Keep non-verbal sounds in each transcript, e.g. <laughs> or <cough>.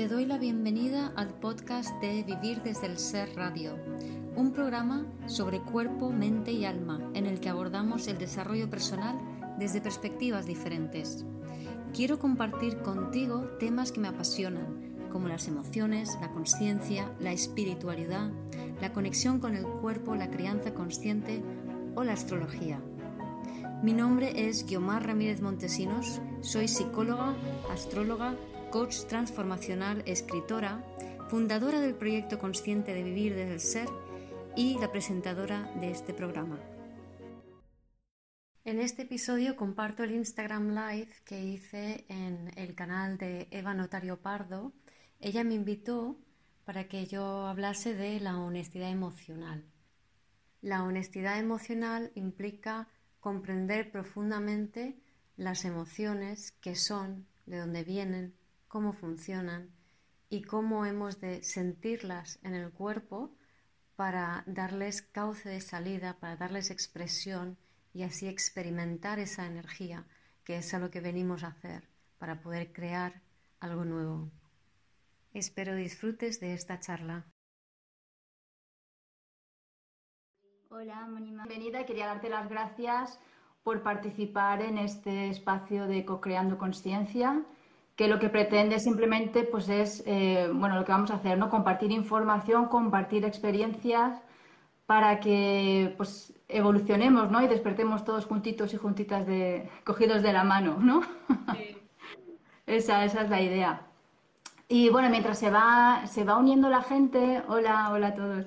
Te doy la bienvenida al podcast de Vivir desde el Ser Radio, un programa sobre cuerpo, mente y alma en el que abordamos el desarrollo personal desde perspectivas diferentes. Quiero compartir contigo temas que me apasionan, como las emociones, la conciencia, la espiritualidad, la conexión con el cuerpo, la crianza consciente o la astrología. Mi nombre es Guiomar Ramírez Montesinos, soy psicóloga, astróloga, coach transformacional, escritora, fundadora del proyecto consciente de vivir desde el ser y la presentadora de este programa. En este episodio comparto el Instagram Live que hice en el canal de Eva Notario Pardo. Ella me invitó para que yo hablase de la honestidad emocional. La honestidad emocional implica comprender profundamente las emociones, que son, de dónde vienen, cómo funcionan y cómo hemos de sentirlas en el cuerpo para darles cauce de salida, para darles expresión y así experimentar esa energía, que es a lo que venimos a hacer, para poder crear algo nuevo. Espero disfrutes de esta charla. Hola, Mónica. Bienvenida. Quería darte las gracias por participar en este espacio de Co-Creando Conciencia, que lo que pretende simplemente pues es, eh, bueno, lo que vamos a hacer, ¿no? Compartir información, compartir experiencias para que pues evolucionemos, ¿no? Y despertemos todos juntitos y juntitas de, <laughs> cogidos de la mano, ¿no? <laughs> esa, esa es la idea. Y bueno, mientras se va, se va uniendo la gente, hola, hola a todos.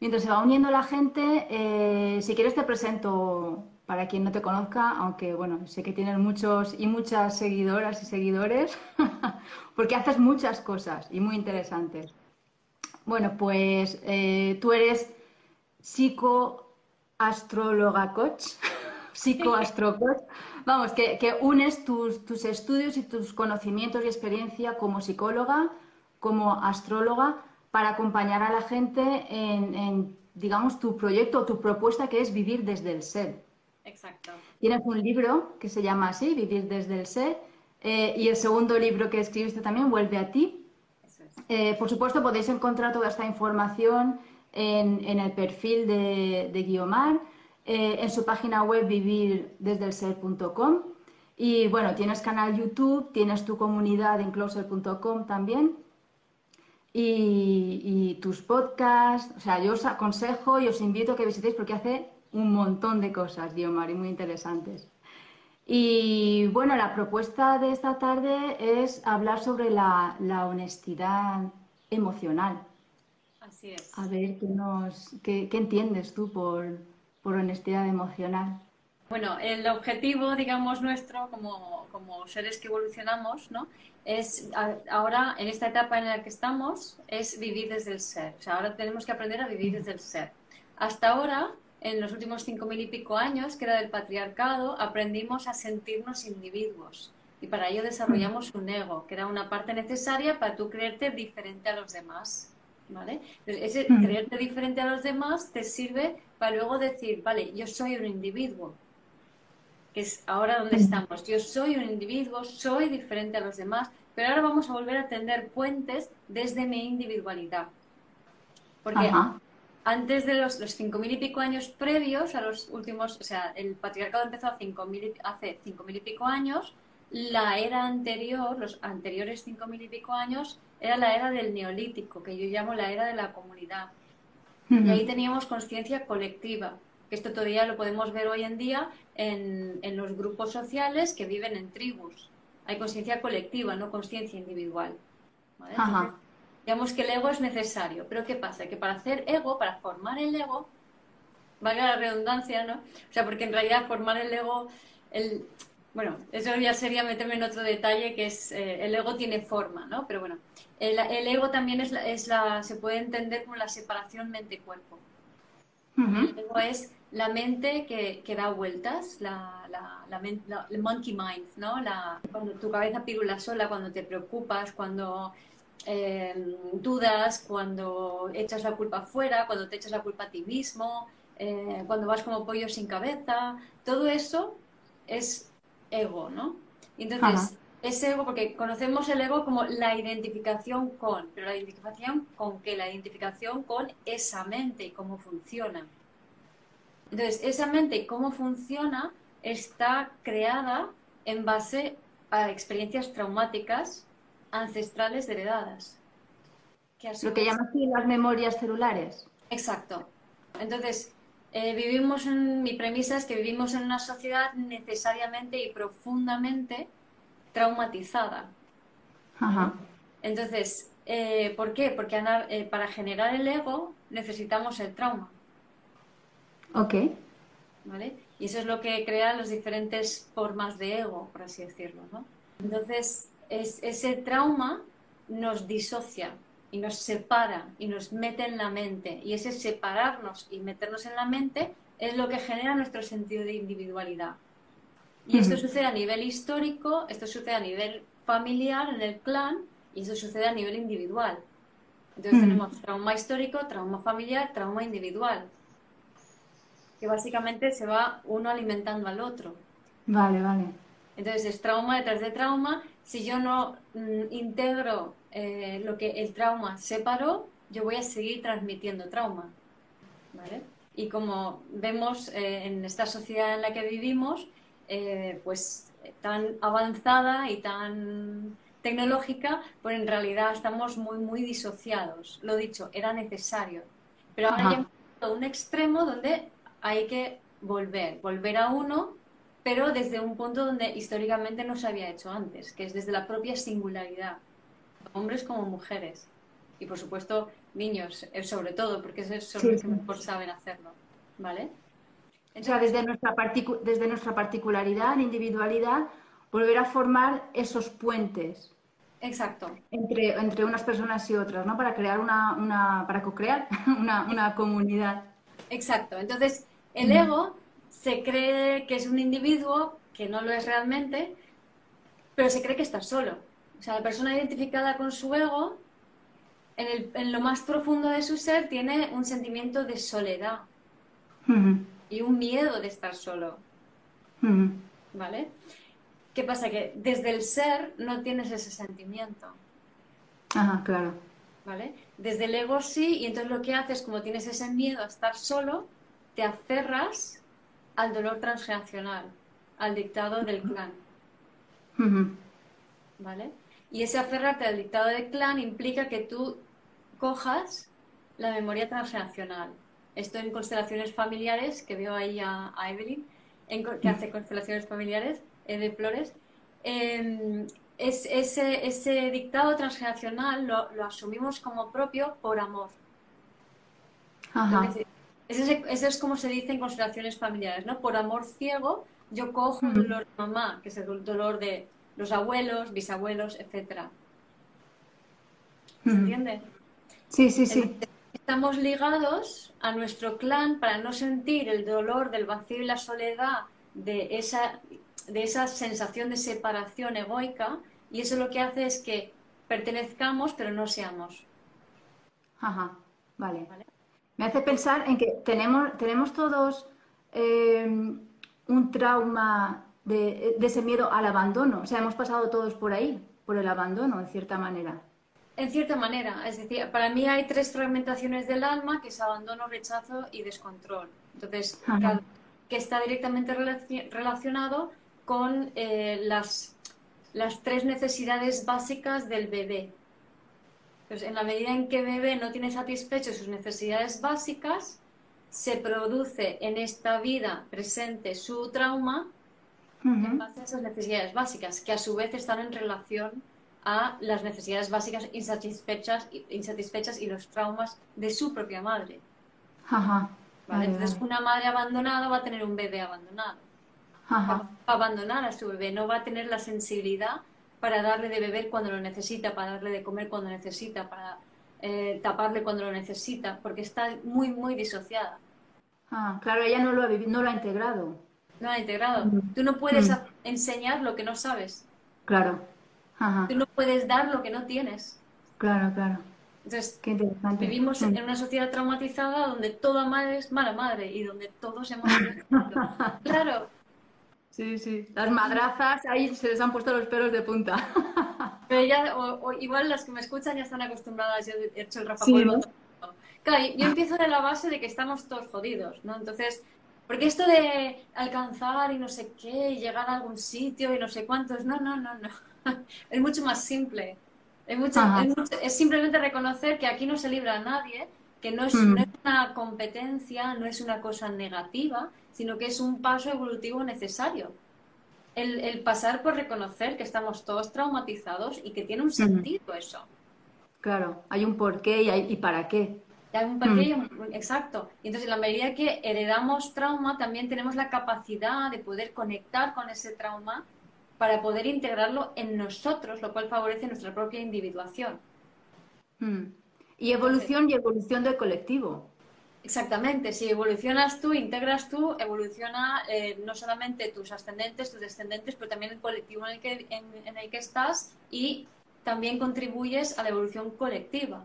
Mientras se va uniendo la gente, eh, si quieres te presento para quien no te conozca, aunque bueno, sé que tienes muchos y muchas seguidoras y seguidores, <laughs> porque haces muchas cosas y muy interesantes. Bueno, pues eh, tú eres psicoastróloga coach, <laughs> psicoastrocoach, vamos, que, unes tus, tus, estudios y tus conocimientos y experiencia como psicóloga, como astróloga, para acompañar a la gente en, digamos, tu proyecto, tu propuesta que es vivir desde el ser. Exacto. Tienes un libro que se llama así, Vivir desde el ser, eh, y el segundo libro que escribiste también, Vuelve a ti. Eh, por supuesto, podéis encontrar toda esta información en, el perfil de, de Guiomar, eh, en su página web vivirdesdelser.com. Y bueno, tienes canal YouTube, tienes tu comunidad en closer.com también y, tus podcasts. O sea, yo os aconsejo y os invito a que visitéis porque hace un montón de cosas, Guiomar, y muy interesantes. Y bueno, la propuesta de esta tarde es hablar sobre la, honestidad emocional. Así es. A ver, ¿qué, nos, qué, entiendes tú por, por honestidad emocional? Bueno, el objetivo, digamos, nuestro como, como seres que evolucionamos, ¿no? Es ahora, en esta etapa en la que estamos, es vivir desde el ser. O sea, ahora tenemos que aprender a vivir desde el ser. Hasta ahora, en los últimos cinco mil y pico años, que era del patriarcado, aprendimos a sentirnos individuos. Y para ello desarrollamos un ego, que era una parte necesaria para tú creerte diferente a los demás. ¿Vale? ese creerte diferente a los demás te sirve para luego decir, vale, yo soy un individuo, que es ahora donde estamos. Yo soy un individuo, soy diferente a los demás, pero ahora vamos a volver a tender puentes desde mi individualidad. Porque antes de los, los mil y pico años previos a los últimos, o sea, el patriarcado empezó hace cinco mil y pico años, la era anterior, los anteriores cinco mil y pico años, era la era del neolítico, que yo llamo la era de la comunidad. Y ahí teníamos conciencia colectiva. Esto todavía lo podemos ver hoy en día en, los grupos sociales que viven en tribus. Hay conciencia colectiva, no conciencia individual. Digamos que el ego es necesario. Pero ¿qué pasa? Que para hacer ego, para formar el ego, valga la redundancia, ¿no? O sea, porque en realidad formar el ego, el, bueno, eso ya sería meterme en otro detalle que es eh, el ego tiene forma, ¿no? Pero bueno, el, ego también es es la, se puede entender como la separación mente-cuerpo. El ego es la mente que, que da vueltas, la, la, la, monkey mind, ¿no? La, cuando tu cabeza pirula sola, cuando te preocupas, cuando eh, dudas, cuando echas la culpa afuera, cuando te echas la culpa a ti mismo, eh, cuando vas como pollo sin cabeza, todo eso es ego, ¿no? Entonces, ese ego, porque conocemos el ego como la identificación con, pero la identificación con qué? La identificación con esa mente y cómo funciona. Entonces, esa mente y cómo funciona está creada en base a experiencias traumáticas ancestrales heredadas. Lo que llaman las memorias celulares. Exacto. Entonces, eh, vivimos en, mi premisa es que vivimos en una sociedad necesariamente y profundamente traumatizada. Entonces, eh, ¿por qué? Porque eh, para generar el ego necesitamos el trauma. Ok. ¿Vale? Y eso es lo que crea las diferentes formas de ego, por así decirlo, ¿no? Entonces, es, ese trauma nos disocia y nos separa y nos mete en la mente. Y ese separarnos y meternos en la mente es lo que genera nuestro sentido de individualidad. Y esto sucede a nivel histórico, esto sucede a nivel familiar, en el clan, y eso sucede a nivel individual. Entonces tenemos trauma histórico, trauma familiar, trauma individual. Que básicamente se va uno alimentando al otro. Vale, vale. Entonces es trauma detrás de trauma. Si yo no mm, integro eh, lo que el trauma separó, yo voy a seguir transmitiendo trauma. ¿Vale? Y como vemos eh, en esta sociedad en la que vivimos, eh, pues tan avanzada y tan tecnológica, pues en realidad estamos muy, muy disociados. Lo dicho, era necesario. Pero ahora hay a un extremo donde hay que volver, volver a uno, pero desde un punto donde históricamente no se había hecho antes, que es desde la propia singularidad, hombres como mujeres. Y por supuesto, niños, eh, sobre todo, porque son los que mejor saben hacerlo. ¿Vale? o sea, desde nuestra, desde nuestra particularidad, individualidad, volver a formar esos puentes. Exacto. Entre, entre unas personas y otras, ¿no? Para crear una, una para co-crear <laughs> una, una, comunidad. Exacto. Entonces, el ego se cree que es un individuo, que no lo es realmente, pero se cree que está solo. O sea, la persona identificada con su ego, en, el, en lo más profundo de su ser, tiene un sentimiento de soledad y un miedo de estar solo. ¿Vale? ¿Qué pasa? Que desde el ser no tienes ese sentimiento. Ajá, claro. ¿Vale? Desde el ego sí, y entonces lo que haces, como tienes ese miedo a estar solo, te aferras al dolor transgeneracional, al dictado del clan. ¿Vale? Y ese aferrarte al dictado del clan implica que tú cojas la memoria transgeneracional esto en constelaciones familiares, que veo ahí a, Evelyn, que hace constelaciones familiares eh, de flores. Em, es, ese, ese, dictado transgeneracional lo, asumimos como propio por amor. Eso es, como se dice en constelaciones familiares, ¿no? Por amor ciego, yo cojo el dolor de mamá, que es el dolor de los abuelos, bisabuelos, etc. ¿Se entiende? Sí, sí, sí estamos ligados a nuestro clan para no sentir el dolor del vacío y la soledad de esa, de esa sensación de separación egoica y eso lo que hace es que pertenezcamos pero no seamos. Ajá, vale. Me hace pensar en que tenemos, tenemos todos eh, un trauma de, de ese miedo al abandono. O sea, hemos pasado todos por ahí, por el abandono, en cierta manera. En cierta manera, es decir, para mí hay tres fragmentaciones del alma, que es abandono, rechazo y descontrol. Entonces, que está directamente relacionado con eh, las, las tres necesidades básicas del bebé. Entonces, en la medida en que el bebé no tiene satisfecho sus necesidades básicas, se produce en esta vida presente su trauma en base a esas necesidades básicas, que a su vez están en relación a las necesidades básicas insatisfechas, insatisfechas y los traumas de su propia madre. Ajá. Entonces, una madre abandonada va a tener un bebé abandonado. Va a abandonar a su bebé, no va a tener la sensibilidad para darle de beber cuando lo necesita, para darle de comer cuando necesita, para eh, taparle cuando lo necesita, porque está muy, muy disociada. Ah, claro, ella no lo ha, no lo ha integrado. No lo ha integrado. Tú no puedes enseñar lo que no sabes. Claro. Tú no puedes dar lo que no tienes. Claro, claro. Entonces, vivimos en una sociedad traumatizada donde toda madre es mala madre y donde todos hemos... <laughs> claro. Sí, sí. Las madrazas ahí se les han puesto los pelos de punta. <laughs> Pero ya, o, igual las que me escuchan ya están acostumbradas, yo he hecho el rapapolvo. Claro, yo empiezo de la base de que estamos todos jodidos, ¿no? Entonces, porque esto de alcanzar y no sé qué, y llegar a algún sitio y no sé cuántos, no, no, no, no. <laughs> Es mucho más simple. Es, mucho, es, simplemente reconocer que aquí no se libra a nadie, que no es, no es una competencia, no es una cosa negativa, sino que es un paso evolutivo necesario. El, pasar por reconocer que estamos todos traumatizados y que tiene un sentido eso. Claro, hay un porqué y, hay, y para qué. Hay un porqué, exacto. Y entonces, en la medida que heredamos trauma, también tenemos la capacidad de poder conectar con ese trauma para poder integrarlo en nosotros, lo cual favorece nuestra propia individuación. Y evolución y evolución del colectivo. Exactamente, si evolucionas tú, integras tú, evoluciona eh, no solamente tus ascendentes, tus descendentes, pero también el colectivo en el, que, en, el que estás y también contribuyes a la evolución colectiva.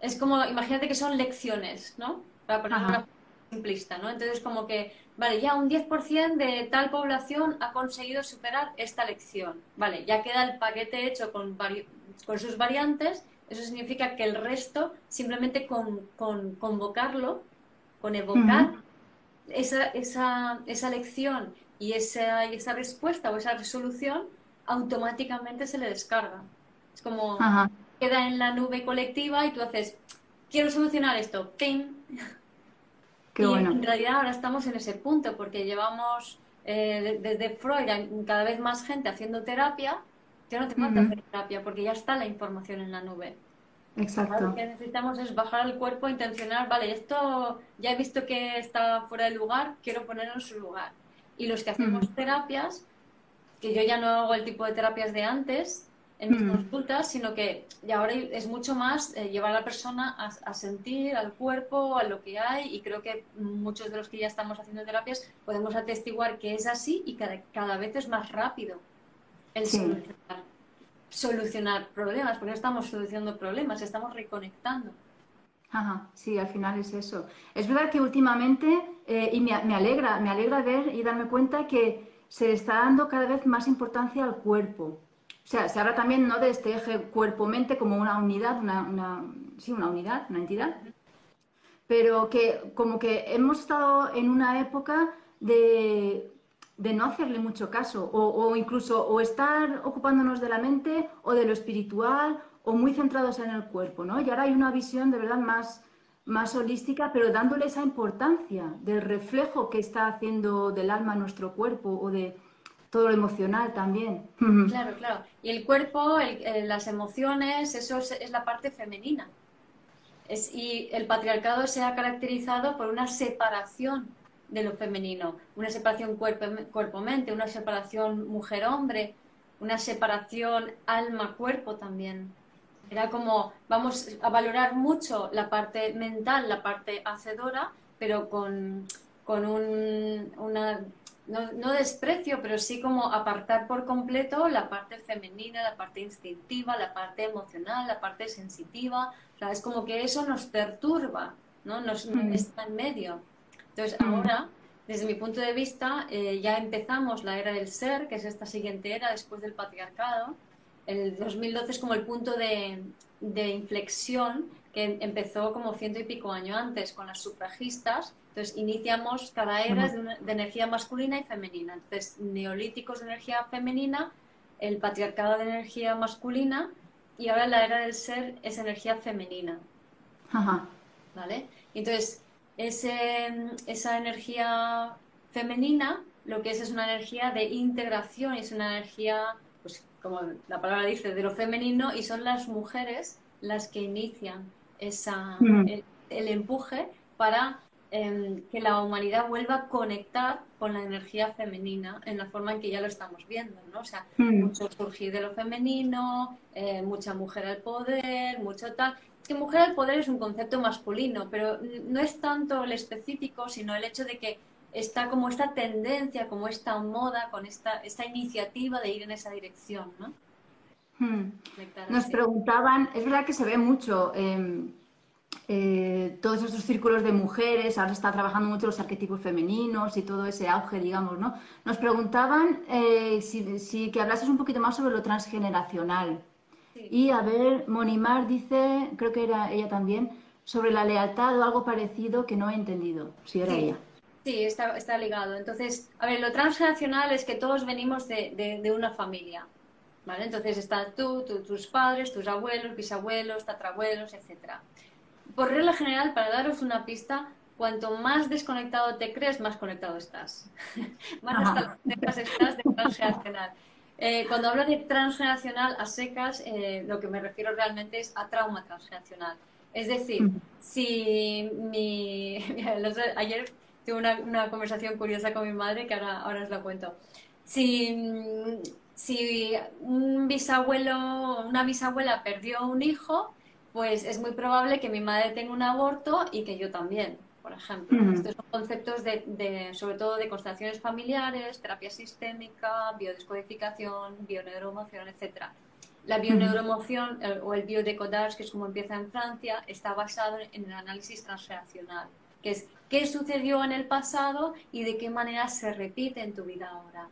Es como, imagínate que son lecciones, ¿no? Para poner una simplista, ¿no? Entonces, como que, vale, ya un 10% de tal población ha conseguido superar esta lección. Vale, ya queda el paquete hecho con, con sus variantes eso significa que el resto, simplemente con, convocarlo, con evocar esa, esa, esa, lección y esa, esa respuesta o esa resolución, automáticamente se le descarga. Es como queda en la nube colectiva y tú haces, quiero solucionar esto, ¡ping! y en realidad ahora estamos en ese punto porque llevamos eh, desde Freud cada vez más gente haciendo terapia ya no te falta hacer terapia porque ya está la información en la nube. Exacto. Lo que necesitamos es bajar al cuerpo, intencionar, vale, esto ya he visto que está fuera de lugar, quiero ponerlo en su lugar. Y los que hacemos terapias, que yo ya no hago el tipo de terapias de antes en mis consultas, sino que ya ahora es mucho más eh, llevar a la persona a, sentir, al cuerpo, a lo que hay, y creo que muchos de los que ya estamos haciendo terapias podemos atestiguar que es así y cada, cada vez es más rápido el solucionar, problemas, porque no estamos solucionando problemas, estamos reconectando. Ajá, sí, al final es eso. Es verdad que últimamente, eh, y me, alegra, me alegra ver y darme cuenta que se está dando cada vez más importancia al cuerpo. O sea, se habla también no de este eje cuerpo-mente como una unidad, una, una, sí, una unidad, una entidad, pero que como que hemos estado en una época de de no hacerle mucho caso o, incluso o estar ocupándonos de la mente o de lo espiritual o muy centrados en el cuerpo, ¿no? Y ahora hay una visión de verdad más, más holística, pero dándole esa importancia del reflejo que está haciendo del alma nuestro cuerpo o de todo lo emocional también. <laughs> Claro, claro. Y el cuerpo, las emociones, eso es, la parte femenina. Es, y el patriarcado se ha caracterizado por una separación de lo femenino, una separación cuerpo-mente, una separación mujer-hombre, una separación alma-cuerpo también. Era como, vamos a valorar mucho la parte mental, la parte hacedora, pero con, con un, una, no, desprecio, pero sí como apartar por completo la parte femenina, la parte instintiva, la parte emocional, la parte sensitiva. O sea, es como que eso nos perturba, ¿no? Nos, mm. está en medio. Entonces, mm. ahora, desde mi punto de vista, eh, ya empezamos la era del ser, que es esta siguiente era después del patriarcado. El 2012 es como el punto de, inflexión que empezó como ciento y pico año antes con las sufragistas. Entonces, iniciamos cada era de, de, energía masculina y femenina. Entonces, neolíticos de energía femenina, el patriarcado de energía masculina y ahora la era del ser es energía femenina. Ajá. ¿Vale? Entonces, ese, esa energía femenina lo que es es una energía de integración, es una energía, pues como la palabra dice, de lo femenino y son las mujeres las que inician esa, mm. el, empuje para em, que la humanidad vuelva a conectar con la energía femenina en la forma en que ya lo estamos viendo, ¿no? O sea, mm. mucho surgir de lo femenino, eh, mucha mujer al poder, mucho tal, que mujer al poder es un concepto masculino, pero no es tanto el específico, sino el hecho de que está como esta tendencia, como esta moda, con esta, esta iniciativa de ir en esa dirección, ¿no? Hmm. Nos preguntaban, es verdad que se ve mucho, em, eh, todos esos círculos de mujeres, ahora está trabajando mucho los arquetipos femeninos y todo ese auge, digamos, ¿no? Nos preguntaban eh, si, que hablases un poquito más sobre lo transgeneracional. Y a ver, Monimar dice, creo que era ella también, sobre la lealtad o algo parecido que no he entendido, si era ella. Sí, está, está, ligado. Entonces, a ver, lo transgeneracional es que todos venimos de, de, una familia. ¿Vale? Entonces estás tú, tus padres, tus abuelos, bisabuelos, tatarabuelos, etcétera por regla general, para daros una pista, cuanto más desconectado te crees, más conectado estás. <laughs> más hasta estás de transgeneracional. Eh, cuando hablo de transgeneracional a secas, eh, lo que me refiero realmente es a trauma transgeneracional. Es decir, mm. si mi... <laughs> ayer tuve una, conversación curiosa con mi madre que ahora, ahora os la cuento. Si, si un bisabuelo, una bisabuela perdió un hijo, pues es muy probable que mi madre tenga un aborto y que yo también, por ejemplo. Estos son conceptos de, sobre todo de constelaciones familiares, terapia sistémica, biodescodificación, bioneuroemoción, etc. La bioneuroemoción o el biodecodage, que es como empieza en Francia, está basado en el análisis transgeneracional, que es qué sucedió en el pasado y de qué manera se repite en tu vida ahora.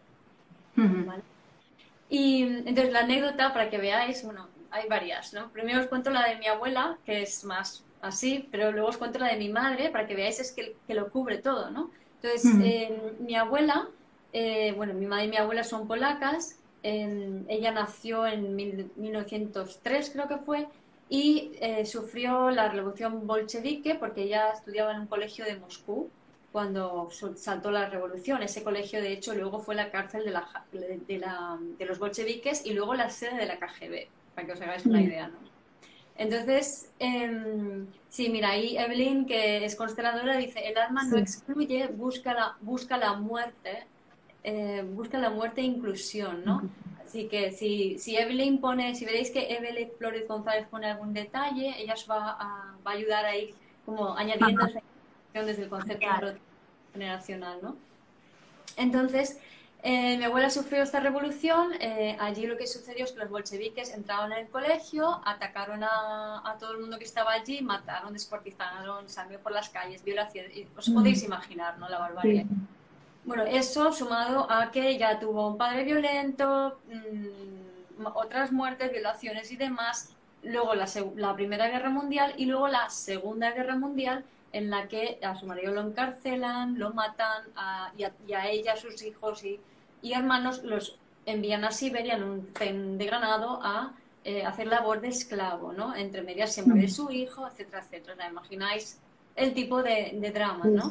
Y entonces la anécdota, para que veáis, bueno, hay varias, ¿no? Primero os cuento la de mi abuela, que es más así, pero luego os cuento la de mi madre para que veáis es que, lo cubre todo, ¿no? Entonces, eh, mi abuela, eh, bueno, mi madre y mi abuela son polacas, ella nació en 1903, creo que fue, y eh, sufrió la revolución bolchevique porque ella estudiaba en un colegio de Moscú cuando saltó la revolución. Ese colegio, de hecho, luego fue la cárcel de, la, de los bolcheviques y luego la sede de la KGB para que os hagáis una mm. idea, ¿no? Entonces, eh, sí, mira, ahí Evelyn, que es consteladora, dice, el alma no excluye, busca la, busca la muerte, eh, busca la muerte e inclusión, ¿no? Así que si, si Evelyn pone, si veréis que Evelyn Flores González pone algún detalle, ella os va a, va a ayudar ahí como añadiendo esa desde el concepto generacional, ¿no? Entonces, eh, mi abuela sufrió esta revolución. Eh, allí lo que sucedió es que los bolcheviques entraron en el colegio, atacaron a, todo el mundo que estaba allí, mataron, descuartizaron, sangre por las calles, violaciones. Os mm. podéis imaginar, ¿no? La barbarie. Bueno, eso sumado a que ya tuvo un padre violento, mm, otras muertes, violaciones y demás. Luego la, Primera Guerra Mundial y luego la Segunda Guerra Mundial, en la que a su marido lo encarcelan, lo matan y, a, y, a, ella, a sus hijos y y hermanos los envían a Siberia en un tren de Granado a eh, hacer labor de esclavo, ¿no? Entre medias siempre de su hijo, etcétera, etcétera. imagináis el tipo de, drama, ¿no?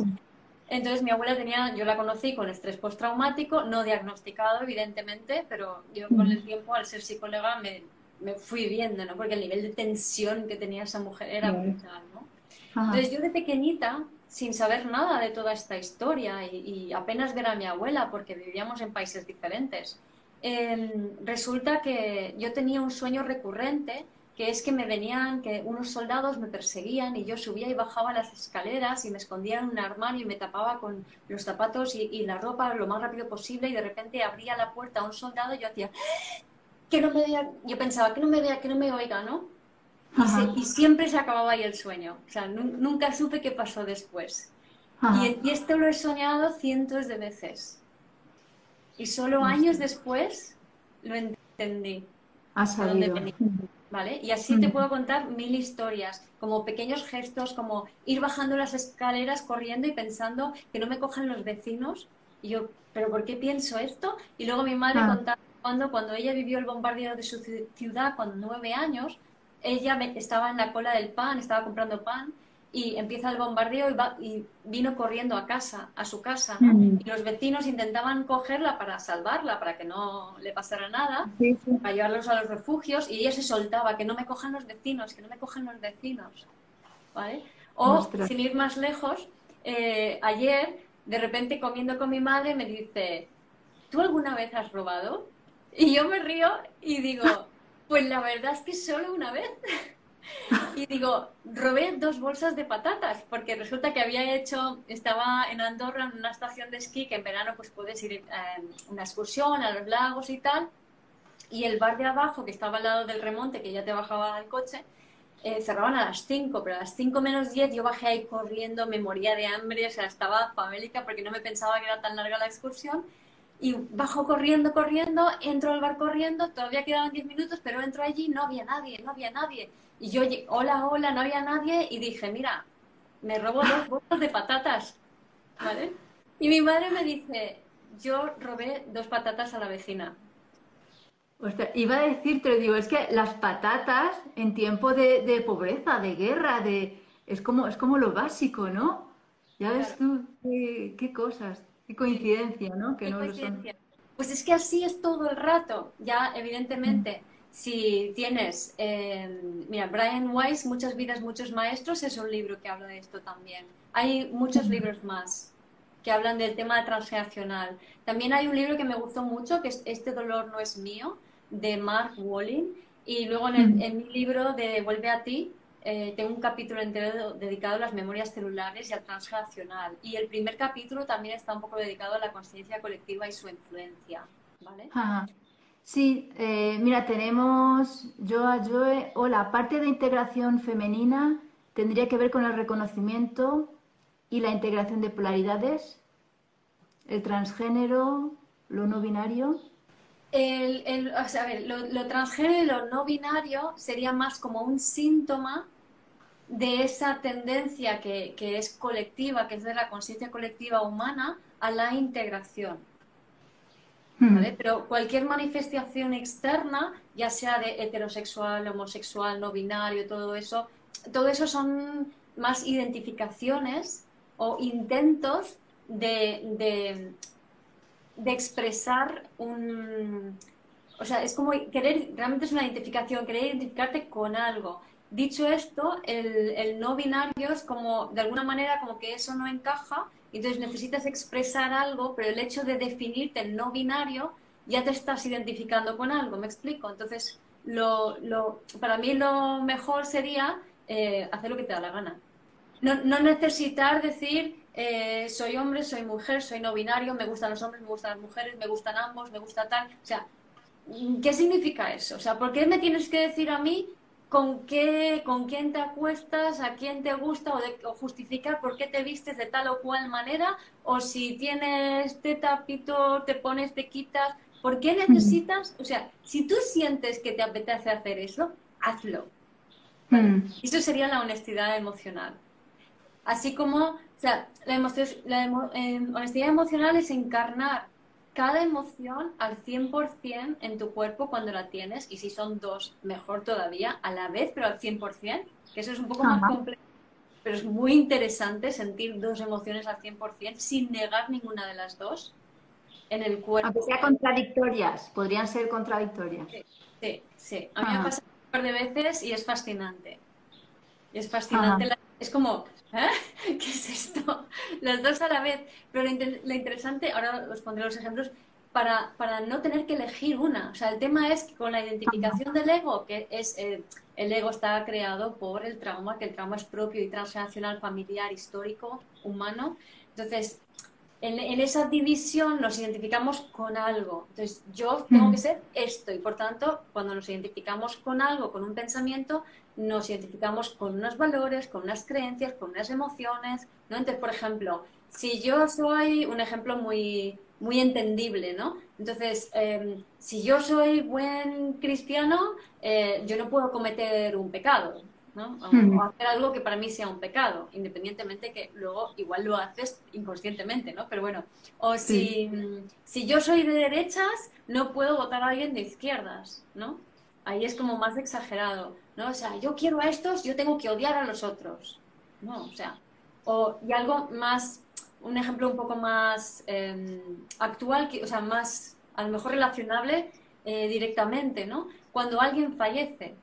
Entonces mi abuela tenía, yo la conocí con estrés postraumático, no diagnosticado evidentemente, pero yo con el tiempo al ser psicóloga me, me fui viendo, ¿no? Porque el nivel de tensión que tenía esa mujer era brutal, ¿no? Entonces yo de pequeñita sin saber nada de toda esta historia y, apenas ver a mi abuela porque vivíamos en países diferentes. Em, resulta que yo tenía un sueño recurrente que es que me venían, que unos soldados me perseguían y yo subía y bajaba las escaleras y me escondía en un armario y me tapaba con los zapatos y, la ropa lo más rápido posible y de repente abría la puerta a un soldado y yo hacía que no me vea, yo pensaba que no me vea, que no me oiga, ¿no? Y, siempre se acababa ahí el sueño. O sea, nunca supe qué pasó después. Y, esto lo he soñado cientos de veces. Y solo años después lo entendí. Ha salido. ¿Vale? Y así te puedo contar mil historias, como pequeños gestos, como ir bajando las escaleras corriendo y pensando que no me cojan los vecinos. Y yo, ¿pero por qué pienso esto? Y luego mi madre ah. contaba cuando, cuando ella vivió el bombardeo de su ciudad con nueve años, ella estaba en la cola del pan, estaba comprando pan y empieza el bombardeo y, vino corriendo a casa, a su casa, y los vecinos intentaban cogerla para salvarla, para que no le pasara nada, para llevarlos a los refugios y ella se soltaba, que no me cojan los vecinos, que no me cojan los vecinos, ¿vale? O, sin ir más lejos, eh, ayer, de repente comiendo con mi madre, me dice, ¿tú alguna vez has robado? Y yo me río y digo, pues la verdad es que solo una vez. <laughs> y digo, robé dos bolsas de patatas, porque resulta que había hecho, estaba en Andorra en una estación de esquí, que en verano pues puedes ir a eh, una excursión a los lagos y tal, y el bar de abajo, que estaba al lado del remonte, que ya te bajaba al coche, eh, cerraban a las 5, pero a las 5 menos 10 yo bajé ahí corriendo, me moría de hambre, o sea, estaba famélica porque no me pensaba que era tan larga la excursión. Y bajo corriendo, corriendo, entro al bar corriendo, todavía quedaban 10 minutos, pero entro allí, no había nadie, no había nadie. Y yo, hola, hola, no había nadie, y dije, mira, me robo dos bolsas de patatas, ¿vale? Y mi madre me dice, yo robé dos patatas a la vecina. iba a decirte, digo, es que las patatas en tiempo de, pobreza, de guerra, de es como, es como lo básico, ¿no? Ya ves tú qué, cosas, qué coincidencia, ¿no? Que no lo son. Pues es que así es todo el rato, ya evidentemente. Si tienes, eh, mira, Brian Weiss, Muchas vidas, muchos maestros, es un libro que habla de esto también. Hay muchos libros más que hablan del tema transgeneracional. También hay un libro que me gustó mucho, que es Este dolor no es mío, de Mark Walling. Y luego en, mi libro de Vuelve a ti, eh, tengo un capítulo entero dedicado a las memorias celulares y al transgeneracional. Y el primer capítulo también está un poco dedicado a la conciencia colectiva y su influencia. ¿vale? Sí, eh, mira, tenemos yo a Joe. O la parte de integración femenina tendría que ver con el reconocimiento y la integración de polaridades, el transgénero, lo no binario. El, o sea, a ver, lo, transgénero y lo no binario sería más como un síntoma de esa tendencia que, que es colectiva, que es de la conciencia colectiva humana, a la integración. Hmm. Pero cualquier manifestación externa, ya sea de heterosexual, homosexual, no binario, todo eso, todo eso son más identificaciones o intentos de, de, expresar un... O sea, es como querer, realmente es una identificación, querer identificarte con algo. Dicho esto, el, no binario es como, de alguna manera, como que eso no encaja, entonces necesitas expresar algo, pero el hecho de definirte el no binario ya te estás identificando con algo, ¿me explico? Entonces, lo, lo, para mí lo mejor sería eh, hacer lo que te da la gana no, no necesitar decir eh, soy hombre, soy mujer, soy no binario, me gustan los hombres, me gustan las mujeres, me gustan ambos, me gusta tal. O sea, ¿qué significa eso? O sea, ¿por qué me tienes que decir a mí con qué, con quién te acuestas, a quién te gusta o, justificar por qué te vistes de tal o cual manera? O si tienes este tapito, te pones, te quitas. ¿Por qué necesitas? O sea, si tú sientes que te apetece hacer eso, hazlo. Mm. Eso sería la honestidad emocional. Así como, o sea, la, em, honestidad emocional es encarnar cada emoción al 100% en tu cuerpo cuando la tienes, y si son dos, mejor todavía, a la vez, pero al 100%, que eso es un poco más complejo, pero es muy interesante sentir dos emociones al 100% sin negar ninguna de las dos en el cuerpo. Aunque sea contradictorias, podrían ser contradictorias. Sí, sí, A mí me ha pasado un par de veces y es fascinante. Es fascinante. es como, ¿Eh? <laughs> ¿Qué es esto? Las dos a la vez. Pero lo, interesante, ahora os pondré los ejemplos, para, para, no tener que elegir una. O sea, el tema es que con la identificación del ego, que es eh, el ego está creado por el trauma, que el trauma es propio y transnacional, familiar, histórico, humano. Entonces, en, en, esa división nos identificamos con algo. Entonces, yo tengo que ser esto y por tanto, cuando nos identificamos con algo, con un pensamiento, nos identificamos con unos valores, con unas creencias, con unas emociones, ¿no? Entonces, por ejemplo, si yo soy un ejemplo muy, muy entendible, ¿no? Entonces, em, si yo soy buen cristiano, eh, yo no puedo cometer un pecado, ¿no? O, hacer algo que para mí sea un pecado, independientemente que luego igual lo haces inconscientemente, ¿no? Pero bueno, o si, si yo soy de derechas, no puedo votar a alguien de izquierdas, ¿no? Ahí es como más exagerado. ¿No? O sea, yo quiero a estos, yo tengo que odiar a los otros, ¿no? O sea, o, y algo más, un ejemplo un poco más em, actual, que, o sea, más, a lo mejor relacionable eh, directamente, ¿no? Cuando alguien fallece.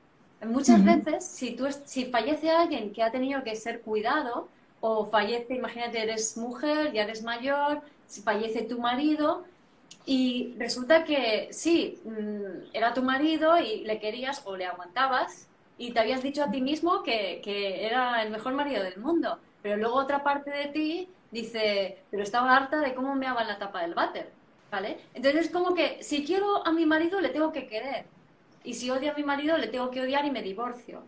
Muchas veces, si, tú, si fallece alguien que ha tenido que ser cuidado, o fallece, imagínate, eres mujer, ya eres mayor, si fallece tu marido, y resulta que sí, mm, era tu marido y le querías o le aguantabas, y te habías dicho a ti mismo que, era el mejor marido del mundo. Pero luego otra parte de ti dice, pero estaba harta de cómo me en la tapa del váter. ¿Vale? Entonces es como que si quiero a mi marido le tengo que querer. Y si odio a mi marido le tengo que odiar y me divorcio.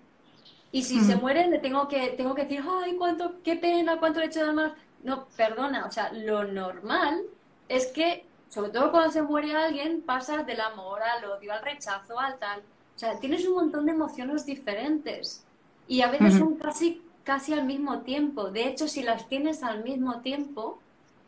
Y si se muere, le tengo que, tengo que decir, ay, cuánto, qué pena, cuánto le he hecho de mal. No, perdona, o sea, lo normal es que, sobre todo cuando se muere alguien, pasas del amor al odio, al rechazo, al tal. O sea, tienes un montón de emociones diferentes y a veces son casi, casi al mismo tiempo. De hecho, si las tienes al mismo tiempo,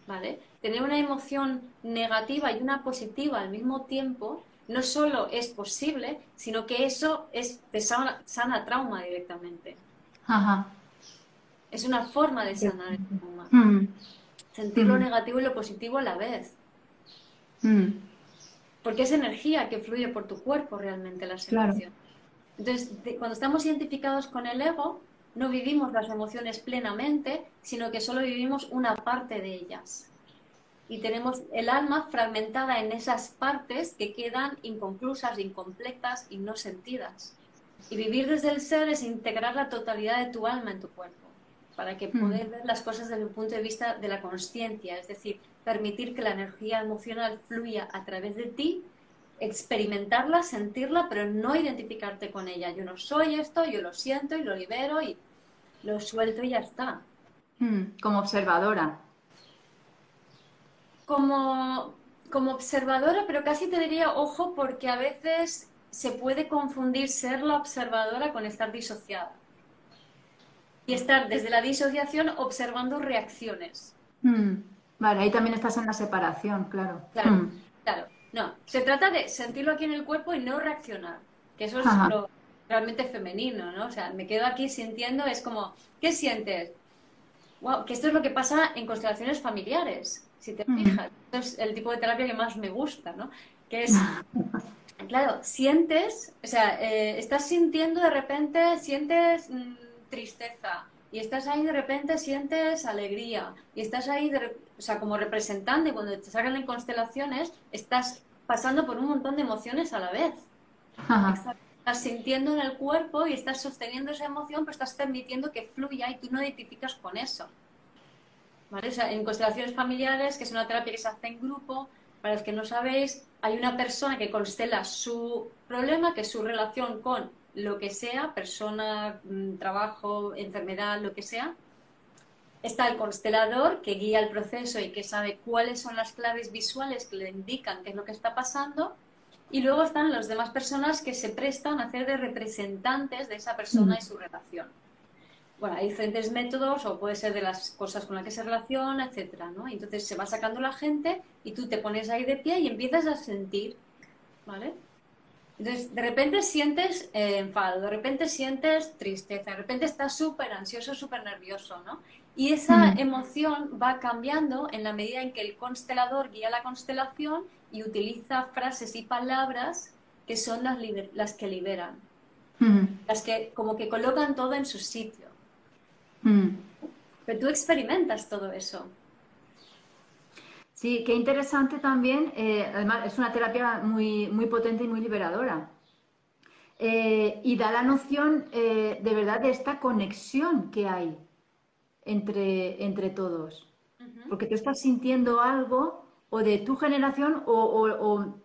¿vale? Tener una emoción negativa y una positiva al mismo tiempo no solo es posible, sino que eso es de sana, trauma directamente. Ajá. Es una forma de sanar el trauma. Mm. Sentir lo negativo y lo positivo a la vez. Mm. Porque es energía que fluye por tu cuerpo realmente las emociones. Entonces, cuando estamos identificados con el ego, no vivimos las emociones plenamente, sino que solo vivimos una parte de ellas y tenemos el alma fragmentada en esas partes que quedan inconclusas, incompletas y no sentidas. Y vivir desde el ser es integrar la totalidad de tu alma en tu cuerpo, para que hmm. ver las cosas desde el punto de vista de la conciencia, es decir, permitir que la energía emocional fluya a través de ti, experimentarla, sentirla, pero no identificarte con ella. Yo no soy esto, yo lo siento y lo libero y lo suelto y ya está. Hmm. Como observadora como, como observadora, pero casi te diría ojo porque a veces se puede confundir ser la observadora con estar disociada. Y estar desde la disociación observando reacciones. Hmm. Vale, ahí también estás en la separación, claro. Claro, hmm. claro. No, se trata de sentirlo aquí en el cuerpo y no reaccionar, que eso es lo realmente femenino, ¿no? O sea, me quedo aquí sintiendo, es como, ¿qué sientes? Wow, que esto es lo que pasa en constelaciones familiares si te fijas. es el tipo de terapia que más me gusta, ¿no? Que es, <laughs> claro, sientes, o sea, eh, estás sintiendo de repente, sientes mm, tristeza, y estás ahí de repente sientes alegría, y estás ahí, o sea, como representante, cuando te sacan en constelaciones, estás pasando por un montón de emociones a la vez. Estás sintiendo en el cuerpo y estás sosteniendo esa emoción, pero estás permitiendo que fluya y tú no identificas con eso en constelaciones familiares, que es una terapia que se hace en grupo, para los que no sabéis, hay una persona que constela su problema, que es su relación con lo que sea, persona, mm, trabajo, enfermedad, lo que sea. Está el constelador que guía el proceso y que sabe cuáles son las claves visuales que le indican qué es lo que está pasando. Y luego están las demás personas que se prestan a hacer de representantes de esa persona y su relación bueno, hay diferentes métodos o puede ser de las cosas con las que se relaciona, etcétera, ¿no? Entonces se va sacando la gente y tú te pones ahí de pie y empiezas a sentir, ¿vale? Entonces, de repente sientes eh, enfado, de repente sientes tristeza, de repente estás súper ansioso, súper nervioso, ¿no? Y esa emoción va cambiando en la medida en que el constelador guía la constelación y utiliza frases y palabras que son las, las que liberan, las que como que colocan todo en su sitio. Mm. Pero tú experimentas todo eso. Sí, qué interesante también. Eh, además, es una terapia muy, muy potente y muy liberadora. Eh, y da la noción eh, de verdad de esta conexión que hay entre, entre todos. Porque tú estás sintiendo algo o de tu generación o,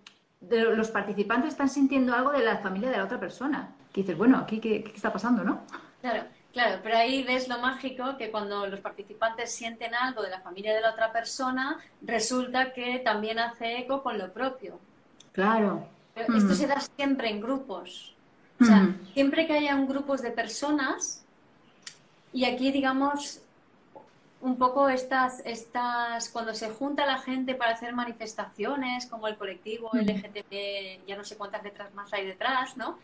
de los participantes están sintiendo algo de la familia de la otra persona. Que dices, bueno, aquí qué, qué está pasando, ¿no? Claro. Claro, pero ahí ves lo mágico que cuando los participantes sienten algo de la familia de la otra persona, resulta que también hace eco con lo propio. Claro. Pero esto mm. se da siempre en grupos. O sea, mm. siempre que haya un grupos de personas, y aquí digamos un poco estas, estas, cuando se junta la gente para hacer manifestaciones, como el colectivo. LGTB, ya no sé cuántas letras más hay detrás, ¿no?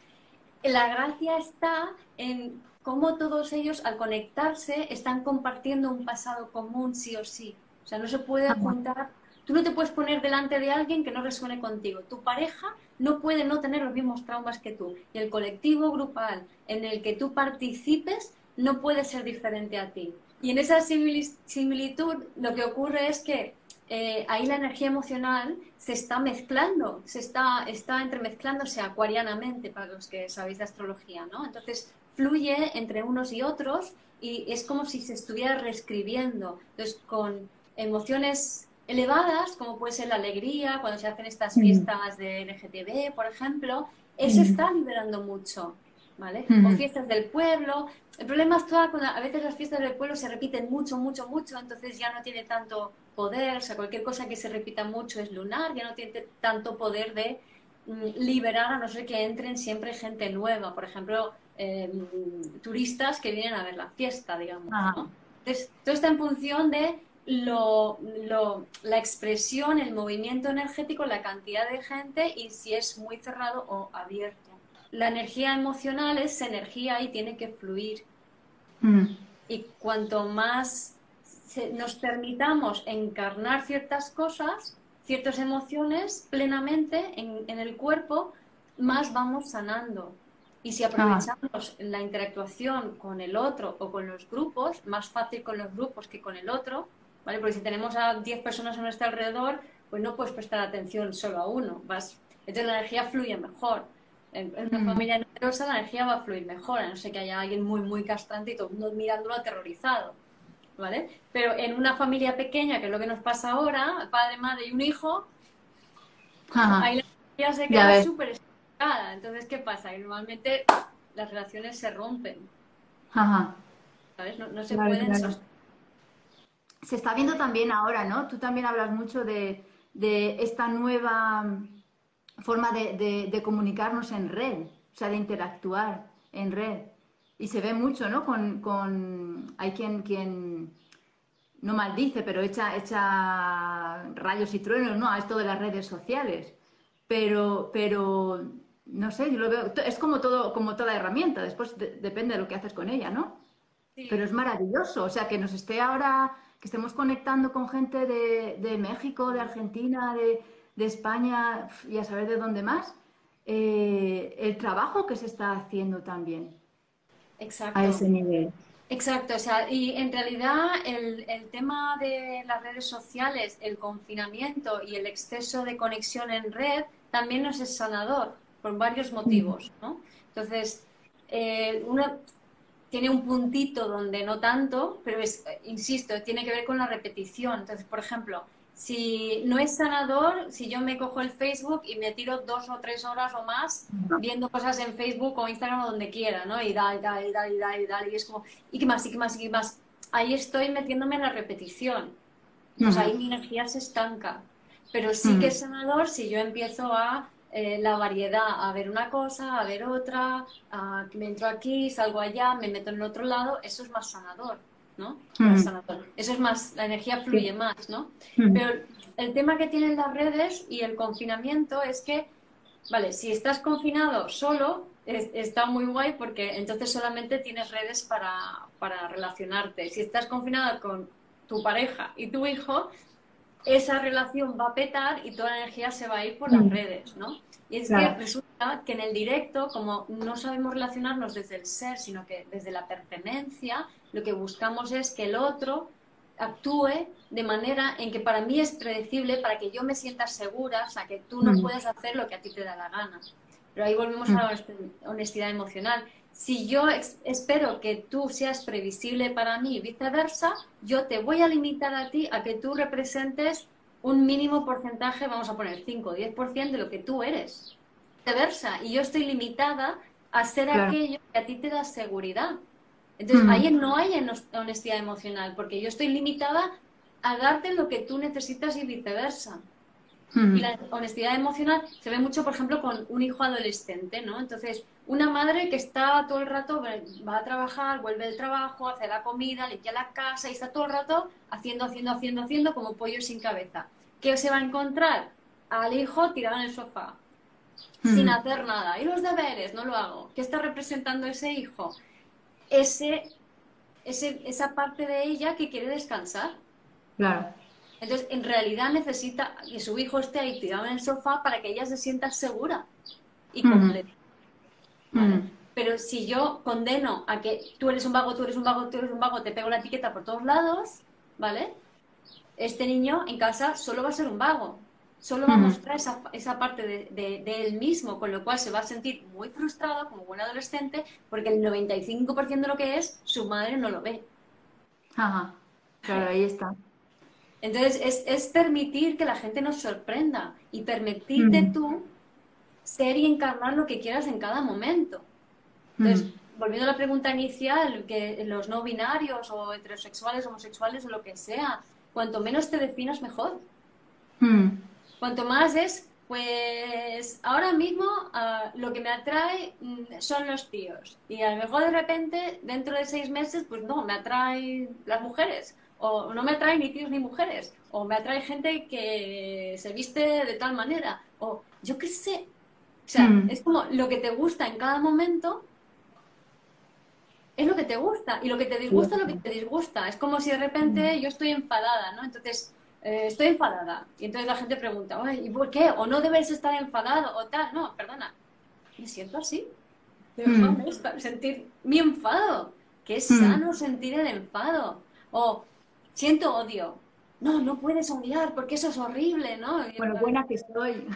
La gracia está en cómo todos ellos al conectarse están compartiendo un pasado común sí o sí. O sea, no se puede juntar, tú no te puedes poner delante de alguien que no resuene contigo. Tu pareja no puede no tener los mismos traumas que tú. Y el colectivo grupal en el que tú participes no puede ser diferente a ti. Y en esa similitud lo que ocurre es que eh, ahí la energía emocional se está mezclando, se está, está entremezclándose acuarianamente para los que sabéis de astrología, ¿no? Entonces, fluye entre unos y otros y es como si se estuviera reescribiendo. Entonces, con emociones elevadas, como puede ser la alegría, cuando se hacen estas mm. fiestas de LGTB, por ejemplo, eso mm. está liberando mucho. ¿Vale? O fiestas del pueblo. El problema es que a veces las fiestas del pueblo se repiten mucho, mucho, mucho, entonces ya no tiene tanto poder, o sea, cualquier cosa que se repita mucho es lunar, ya no tiene tanto poder de mm, liberar a no ser que entren siempre gente nueva, por ejemplo, em, turistas que vienen a ver la fiesta, digamos. ¿no? Entonces, todo está en función de lo, la expresión, el movimiento energético, la cantidad de gente y si es muy cerrado o abierto. La energía emocional es energía y tiene que fluir. Mm. Y cuanto más nos permitamos encarnar ciertas cosas, ciertas emociones plenamente en, el cuerpo, más vamos sanando. Y si aprovechamos la interactuación con el otro o con los grupos, más fácil con los grupos que con el otro, ¿vale? Porque si tenemos a 10 personas a nuestro alrededor, pues no puedes prestar atención solo a uno. Vas, entonces la energía fluye mejor. En, una mm. familia numerosa la energía va a fluir mejor, a no ser que haya alguien muy, muy castrante y todo el mundo mirándolo aterrorizado. ¿Vale? Pero en una familia pequeña, que es lo que nos pasa ahora, padre, madre y un hijo, ahí la energía se queda súper estancada. Entonces, ¿qué pasa? Y normalmente las relaciones se rompen. Ajá. ¿Sabes? No, se pueden sostener se está viendo también ahora, ¿no? Tú también hablas mucho de, esta nueva forma de, comunicarnos en red, o sea, de interactuar en red. Y se ve mucho, ¿no? Con, hay quien, quien no maldice, pero echa, echa rayos y truenos, ¿no? A esto de las redes sociales. Pero, pero no sé, yo lo veo, es como todo, como toda herramienta, después depende de lo que haces con ella, ¿no? Pero es maravilloso, o sea, que nos esté ahora que estemos conectando con gente de, México, de Argentina, de, España y a saber de dónde más, eh, el trabajo que se está haciendo también Exacto. a ese nivel. Exacto, o sea, y en realidad el, el, tema de las redes sociales, el confinamiento y el exceso de conexión en red también nos es sanador por varios motivos, ¿no? Entonces, eh, una, tiene un puntito donde no tanto, pero es, insisto, tiene que ver con la repetición. Entonces, por ejemplo, si no es sanador, si yo me cojo el Facebook y me tiro dos o tres horas o más viendo cosas en Facebook o Instagram o donde quiera, ¿no? Y da, y da, y da, y da, y da, y es como, ¿y qué más, y qué más, y qué más? Ahí estoy metiéndome en la repetición. Pues ahí mi energía se estanca. Pero sí que es sanador si yo empiezo a eh, la variedad, a ver una cosa, a ver otra, a, me entro aquí, salgo allá, me meto en el otro lado, eso es más sanador, ¿no? Eso es más, la energía fluye más, ¿no? Pero el tema que tienen las redes y el confinamiento es que, vale, si estás confinado solo, está muy guay porque entonces solamente tienes redes para, para relacionarte. Si estás confinado con tu pareja y tu hijo, esa relación va a petar y toda la energía se va a ir por las redes, ¿no? Y es que resulta que en el directo, como no sabemos relacionarnos desde el ser, sino que desde la pertenencia, lo que buscamos es que el otro actúe de manera en que para mí es predecible, para que yo me sienta segura, o sea, que tú no mm. puedes hacer lo que a ti te da la gana. Pero ahí volvemos a la mm. honestidad emocional. Si yo espero que tú seas previsible para mí y viceversa, yo te voy a limitar a ti a que tú representes un mínimo porcentaje, vamos a poner 5 o 10% de lo que tú eres. Viceversa. Y yo estoy limitada a ser aquello que a ti te da seguridad. Entonces, ahí no hay honestidad emocional, porque yo estoy limitada a darte lo que tú necesitas y viceversa. Y la honestidad emocional se ve mucho, por ejemplo, con un hijo adolescente, ¿no? Entonces, una madre que está todo el rato, va a trabajar, vuelve del trabajo, hace la comida, limpia la casa y está todo el rato haciendo, haciendo, haciendo, haciendo como pollo sin cabeza. ¿Qué se va a encontrar? Al hijo tirado en el sofá, sin hacer nada. ¿Y los deberes? No lo hago. ¿Qué está representando ese hijo? Ese, ese, esa parte de ella que quiere descansar. Claro. Entonces, en realidad necesita que su hijo esté ahí tirado en el sofá para que ella se sienta segura y completa. Pero si yo condeno a que tú eres un vago, tú eres un vago, tú eres un vago, te pego la etiqueta por todos lados, ¿vale? Este niño en casa solo va a ser un vago, solo va a mostrar esa, esa parte de, de, él mismo, con lo cual se va a sentir muy frustrado como buen adolescente, porque el 95% de lo que es, su madre no lo ve. Ajá, claro, ahí está. Entonces, es, es, permitir que la gente nos sorprenda y permitirte tú ser y encarnar lo que quieras en cada momento. Entonces, volviendo a la pregunta inicial, que los no binarios o heterosexuales, homosexuales o lo que sea, cuanto menos te definas, mejor. Cuanto más es, pues ahora mismo ah, lo que me atrae mm, son los tíos. Y a lo mejor de repente, dentro de seis meses, pues no, me atraen las mujeres. O no me atraen ni tíos ni mujeres. O me atrae gente que se viste de tal manera. O yo qué sé. O sea, mm. es como lo que te gusta en cada momento es lo que te gusta. Y lo que te disgusta es lo que te disgusta. Es como si de repente mm. yo estoy enfadada, ¿no? Entonces eh, estoy enfadada. Y entonces la gente pregunta, ¿y por qué? ¿O no debes estar enfadado? O tal. No, perdona. Me siento así. Mm. sentir mi enfado. Que es mm. sano sentir el enfado. O siento odio. No, no puedes odiar porque eso es horrible, ¿no? bueno, buena que estoy.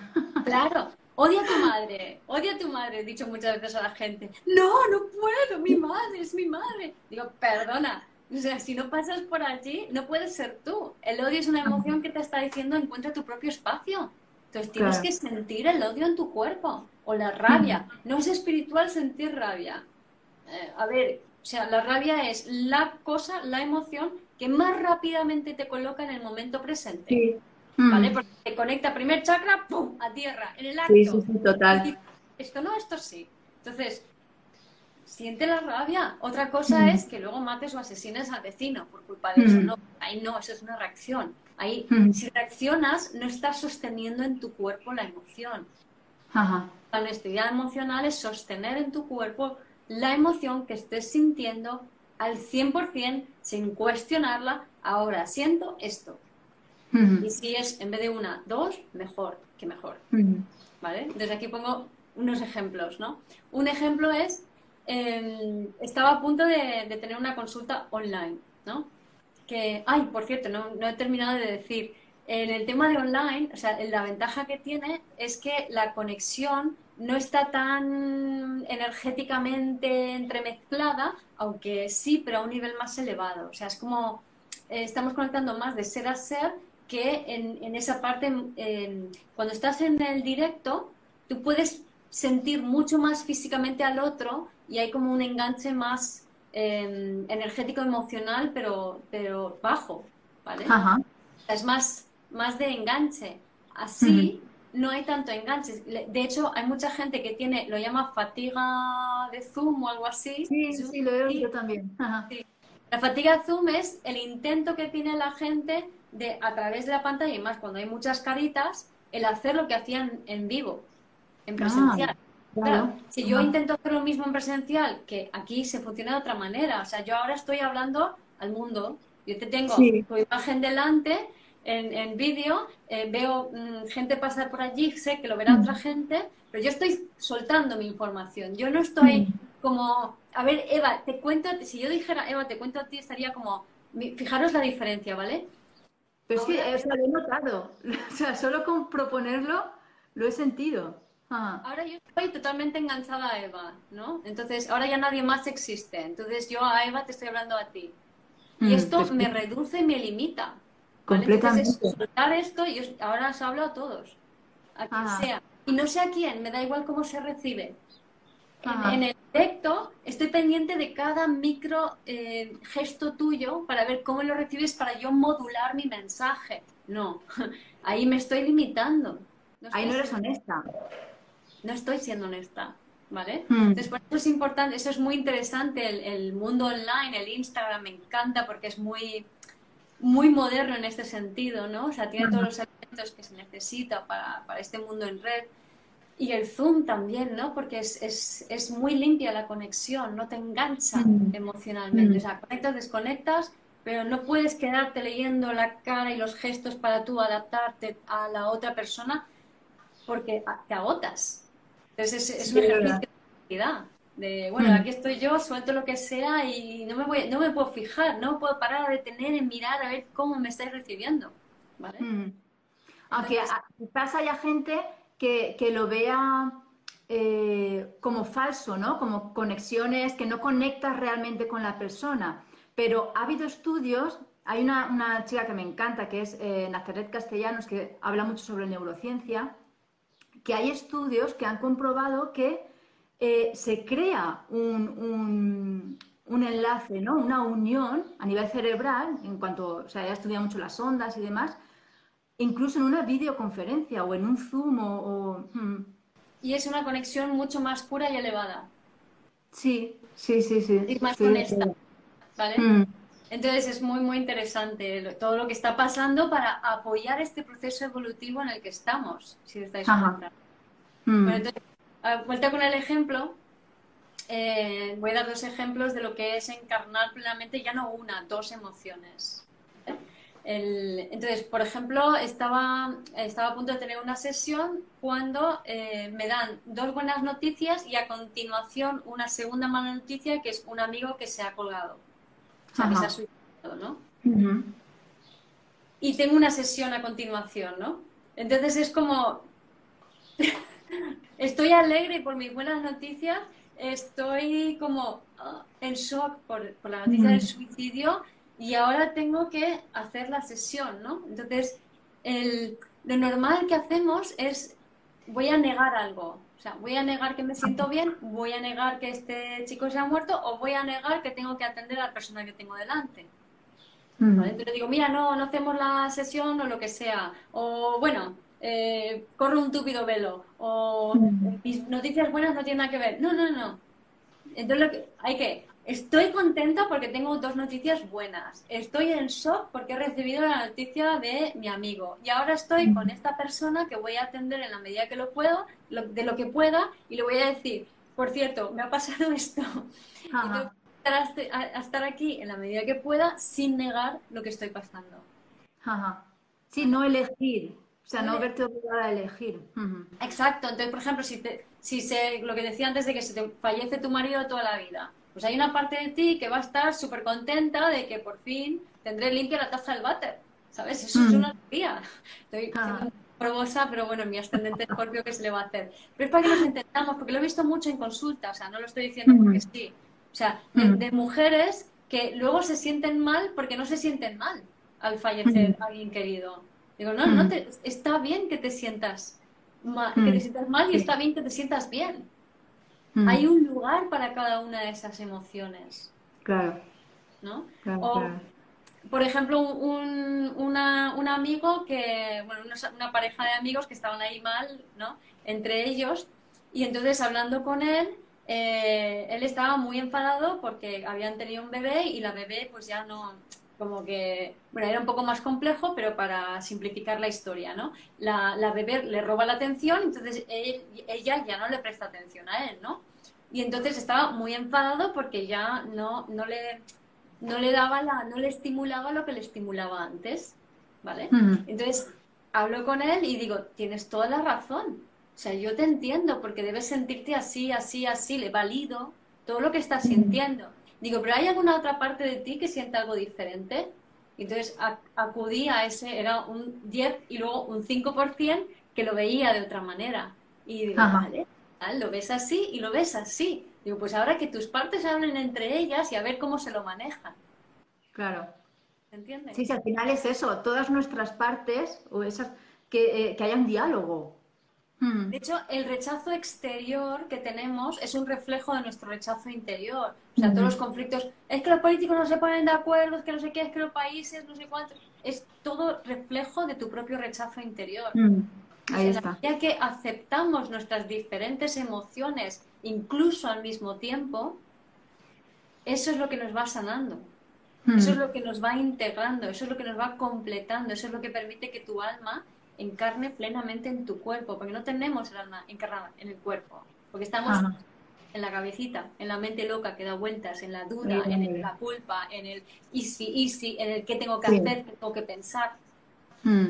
Claro. Odia a tu madre, odia a tu madre, he dicho muchas veces a la gente. No, no puedo, mi madre es mi madre. Digo, perdona, o sea, si no pasas por allí, no puedes ser tú. El odio es una emoción que te está diciendo encuentra tu propio espacio. Entonces tienes que sentir el odio en tu cuerpo o la rabia. No es espiritual sentir rabia. Eh, a ver, o sea, la rabia es la cosa, la emoción que más rápidamente te coloca en el momento presente. ¿Vale? Porque te conecta primer chakra, ¡pum! a tierra, en el acto. Sí, sí, sí, total. Esto no, esto sí. Entonces, siente la rabia. Otra cosa mm. es que luego mates o asesines al vecino por culpa de eso. Mm. No, ahí no, eso es una reacción. Ahí, mm. si reaccionas, no estás sosteniendo en tu cuerpo la emoción. La honestidad emocional es sostener en tu cuerpo la emoción que estés sintiendo al 100% sin cuestionarla. Ahora siento esto. Y si es en vez de una, dos, mejor que mejor. ¿Vale? Desde aquí pongo unos ejemplos, ¿no? Un ejemplo es Em, estaba a punto de, tener una consulta online, ¿no? Que, ay, por cierto, no, he terminado de decir, en el tema de online, o sea, la ventaja que tiene es que la conexión no está tan energéticamente entremezclada, aunque sí, pero a un nivel más elevado. O sea, es como eh, estamos conectando más de ser a ser que en, esa parte, cuando estás en el directo, tú puedes sentir mucho más físicamente al otro y hay como un enganche más em, energético emocional, pero, pero bajo, ¿vale? Es más, más de enganche. Así no hay tanto enganche. De hecho, hay mucha gente que tiene, lo llama fatiga de Zoom o algo así. Sí, sí, lo he oído también. La fatiga Zoom es el intento que tiene la gente de, a través de la pantalla, y más cuando hay muchas caritas, el hacer lo que hacían en vivo, en ah. presencial. Claro, si yo intento hacer lo mismo en presencial, que aquí se funciona de otra manera, o sea, yo ahora estoy hablando al mundo, yo te tengo tu imagen delante en, en vídeo, eh, veo mm, gente pasar por allí, sé que lo verá otra gente, pero yo estoy soltando mi información, yo no estoy como, a ver, Eva, te cuento, si yo dijera, Eva, te cuento a ti, estaría como, fijaros la diferencia, ¿vale? Pero sí, lo he notado, <laughs> o sea, solo con proponerlo lo he sentido. Ahora yo estoy totalmente enganchada a Eva, ¿no? Entonces, ahora ya nadie más existe. Entonces, yo a Eva te estoy hablando a ti. Y mm, esto me reduce y me limita. Completamente. Entonces, esto y ahora os hablo a todos, a quien sea. Y no sé a quién, me da igual cómo se recibe. En, el directo estoy pendiente de cada micro eh, gesto tuyo para ver cómo lo recibes para yo modular mi mensaje. No, <laughs> ahí me estoy limitando. ahí no eres honesta no estoy siendo honesta, ¿vale? Hmm. Entonces, por eso es importante, eso es muy interesante, el, mundo online, el Instagram me encanta porque es muy, muy moderno en este sentido, ¿no? O sea, tiene todos los elementos que se necesita para, este mundo en red. Y el Zoom también, ¿no? Porque es, muy limpia la conexión, no te engancha hmm. emocionalmente. Hmm. O sea, conectas, desconectas, pero no puedes quedarte leyendo la cara y los gestos para tú adaptarte a la otra persona porque te agotas. Entonces es, un ejercicio de De, bueno, aquí estoy yo, suelto lo que sea y no me, voy, no me puedo fijar, no puedo parar a detener en mirar a ver cómo me estáis recibiendo. ¿vale? Mm. Aunque quizás haya gente que, lo vea eh, como falso, ¿no? Como conexiones que no conectas realmente con la persona. Pero ha habido estudios, hay una, chica que me encanta, que es eh, Nazaret Castellanos, que habla mucho sobre neurociencia, que hay estudios que han comprobado que eh, se crea un, enlace, ¿no? una unión a nivel cerebral, en cuanto, o sea, ya estudia mucho las ondas y demás, incluso en una videoconferencia o en un Zoom o... Hmm. Y es una conexión mucho más pura y elevada. Sí, sí, sí, sí. Y más honesta, ¿vale? Hmm. Entonces es muy, muy interesante todo lo que está pasando para apoyar este proceso evolutivo en el que estamos, si estáis comentando. Hmm. Bueno, entonces, vuelta con el ejemplo, eh, voy a dar dos ejemplos de lo que es encarnar plenamente ya no una, dos emociones. Entonces, por ejemplo, estaba, estaba a punto de tener una sesión cuando eh, me dan dos buenas noticias y a continuación una segunda mala noticia que es un amigo que se ha colgado. O sea, que se ha suicidado, ¿no? Y tengo una sesión a continuación, ¿no? Entonces es como... <laughs> estoy alegre por mis buenas noticias, estoy como ah, en shock por, la noticia del suicidio y ahora tengo que hacer la sesión, ¿no? Entonces, lo normal que hacemos es, voy a negar algo. O sea, voy a negar que me siento bien, voy a negar que este chico se ha muerto o voy a negar que tengo que atender a la persona que tengo delante. Entonces digo, mira, no, no hacemos la sesión o lo que sea. O bueno, eh, corre un túpido velo o mis noticias buenas no tienen nada que ver. No, no, no. Entonces lo que, hay que, estoy contenta porque tengo dos noticias buenas. Estoy en shock porque he recibido la noticia de mi amigo. Y ahora estoy con esta persona que voy a atender en la medida que lo puedo, de lo que pueda, y le voy a decir, por cierto, me ha pasado <laughs> esto. A, estar aquí en la medida que pueda sin negar lo que estoy pasando. Ajá. Sí, no elegir, o sea, no verte obligada a elegir. Exacto. Entonces, por ejemplo, si, te, si se, lo que decía antes de que se te fallece tu marido toda la vida, pues hay una parte de ti que va a estar súper contenta de que por fin tendré limpia la taza del váter. ¿Sabes? Eso es una alegría. Estoy ah. probosa, pero bueno, mi ascendente escorpio, ¿qué se le va a hacer? Pero es para que nos entendamos, porque lo he visto mucho en consulta, o sea, no lo estoy diciendo porque sí. O sea, de, mujeres que luego se sienten mal porque no se sienten mal al fallecer alguien querido. Digo, no, no te, está bien que te sientas mal, que te sientas mal y está bien que te sientas bien. Hay un lugar para cada una de esas emociones. Claro. ¿No? o, por ejemplo, un, una, un, amigo que, bueno, una, pareja de amigos que estaban ahí mal, ¿no? Entre ellos, y entonces hablando con él, eh, él estaba muy enfadado porque habían tenido un bebé y la bebé pues ya no, como que, bueno, era un poco más complejo, pero para simplificar la historia, ¿no? La, la bebé le roba la atención, entonces ella ya no le presta atención a él, ¿no? Y entonces estaba muy enfadado porque ya no, no, le, no le daba la, no le estimulaba lo que le estimulaba antes, ¿vale? Entonces hablo con él y digo, tienes toda la razón. O sea, yo te entiendo porque debes sentirte así, así, así, le valido todo lo que estás sintiendo. Digo, pero ¿hay alguna otra parte de ti que siente algo diferente? Entonces acudí a ese, era un 10 y luego un 5% que lo veía de otra manera. Y digo, vale, lo ves así y lo ves así. Digo, pues ahora que tus partes hablen entre ellas y a ver cómo se lo manejan. Claro. ¿Entiendes? Sí, sí, al final es eso, todas nuestras partes, o esas, que, eh, que haya un diálogo. De hecho, el rechazo exterior que tenemos es un reflejo de nuestro rechazo interior. O sea, todos los hmm. conflictos, es que los políticos no se ponen de acuerdo, es que no sé qué, es que los países, no sé cuánto. Es todo reflejo de tu propio rechazo interior. Hmm. Ahí está. Ya que aceptamos nuestras diferentes emociones, incluso al mismo tiempo, eso es lo que nos va sanando. Eso es lo que nos va integrando, eso es lo que nos va completando, eso es lo que permite que tu alma encarne plenamente en tu cuerpo, porque no tenemos el alma encarnada en el cuerpo, porque estamos en la cabecita, en la mente loca que da vueltas, en la duda, en la culpa, en el easy, easy, en el qué tengo que hacer, qué tengo que pensar. Hmm.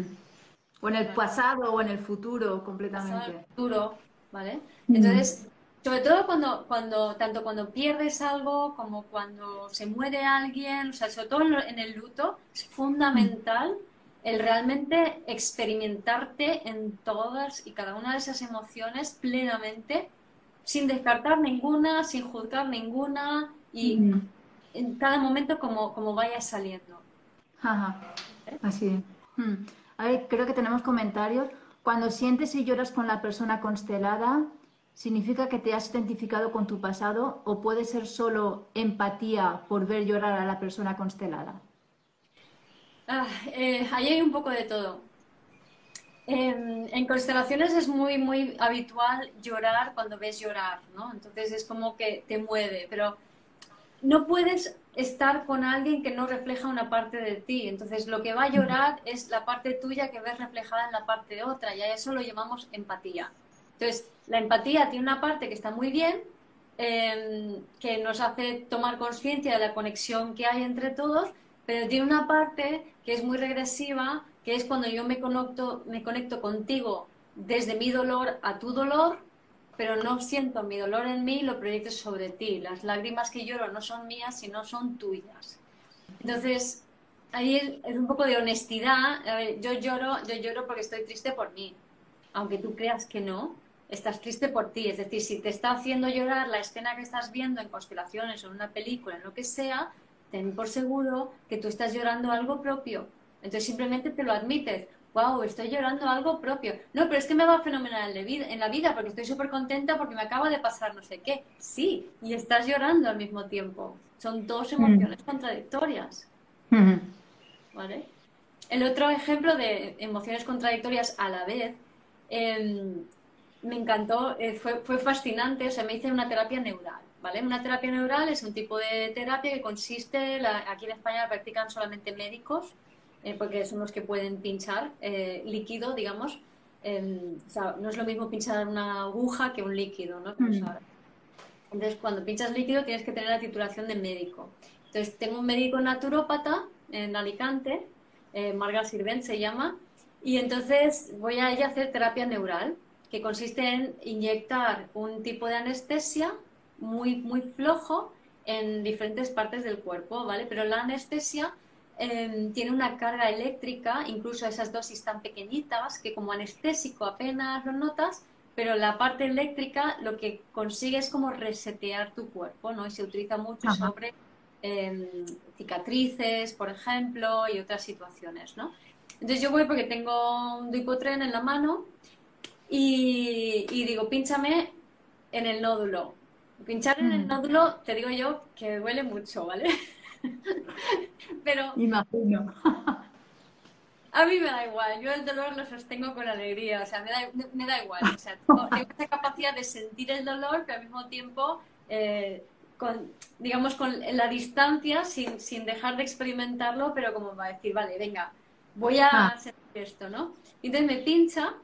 O en el pasado o en el futuro, completamente. el futuro, ¿vale? Hmm. Entonces, sobre todo cuando, cuando, tanto cuando pierdes algo como cuando se muere alguien, o sea, sobre todo en el luto, es fundamental el realmente experimentarte en todas y cada una de esas emociones plenamente, sin descartar ninguna, sin juzgar ninguna y en cada momento como, como vaya saliendo. Ajá. Así. Hmm. A ver, creo que tenemos comentarios. Cuando sientes y lloras con la persona constelada, significa que te has identificado con tu pasado o puede ser solo empatía por ver llorar a la persona constelada? Ah, eh, ahí hay un poco de todo. en constelaciones es muy, muy habitual llorar cuando ves llorar, ¿no? Entonces es como que te mueve, pero no puedes estar con alguien que no refleja una parte de ti. Entonces lo que va a llorar es la parte tuya que ves reflejada en la parte de otra y a eso lo llamamos empatía. Entonces la empatía tiene una parte que está muy bien, em, que nos hace tomar conciencia de la conexión que hay entre todos, pero tiene una parte que es muy regresiva, que es cuando yo me conecto, me conecto contigo desde mi dolor a tu dolor, pero no siento mi dolor en mí y lo proyecto sobre ti. Las lágrimas que lloro no son mías, sino son tuyas. Entonces, ahí es un poco de honestidad. yo lloro, yo lloro porque estoy triste por mí, aunque tú creas que no, estás triste por ti. Es decir, si te está haciendo llorar la escena que estás viendo en constelaciones o en una película, en lo que sea, ten por seguro que tú estás llorando algo propio. Entonces simplemente te lo admites. Wow, estoy llorando algo propio. No, pero es que me va fenomenal en la vida porque estoy súper contenta porque me acaba de pasar no sé qué. Sí, y estás llorando al mismo tiempo. Son dos emociones contradictorias. ¿Vale? El otro ejemplo de emociones contradictorias a la vez, em, me encantó, eh, fue, fue fascinante, o sea, me hice una terapia neural. ¿Vale? Una terapia neural es un tipo de terapia que consiste, aquí en España la practican solamente médicos, eh, porque son los que pueden pinchar eh, líquido, digamos. o sea, no es lo mismo pinchar una aguja que un líquido, ¿no? Mm. Entonces, cuando pinchas líquido tienes que tener la titulación de médico. Entonces, tengo un médico naturópata en Alicante, eh, Marga Sirvent se llama, y entonces voy a ella a hacer terapia neural, que consiste en inyectar un tipo de anestesia muy, muy flojo en diferentes partes del cuerpo, ¿vale? Pero la anestesia em, tiene una carga eléctrica, incluso esas dosis tan pequeñitas que como anestésico apenas lo notas, pero la parte eléctrica lo que consigue es como resetear tu cuerpo, ¿no? Y se utiliza mucho sobre em, cicatrices, por ejemplo, y otras situaciones, ¿no? Entonces yo voy porque tengo un dipotren en la mano y, y digo, pínchame en el nódulo. Pinchar en el mm. nódulo, te digo yo, que duele mucho, ¿vale? <laughs> Pero. Imagino. A mí me da igual, yo el dolor lo sostengo con alegría, o sea, me da, me da igual. O sea, tengo, esa capacidad de sentir el dolor, pero al mismo tiempo, eh, con, digamos, con la distancia, sin, sin dejar de experimentarlo, pero como va a decir, vale, venga, voy a ah. sentir esto, ¿no? Y entonces me pincha,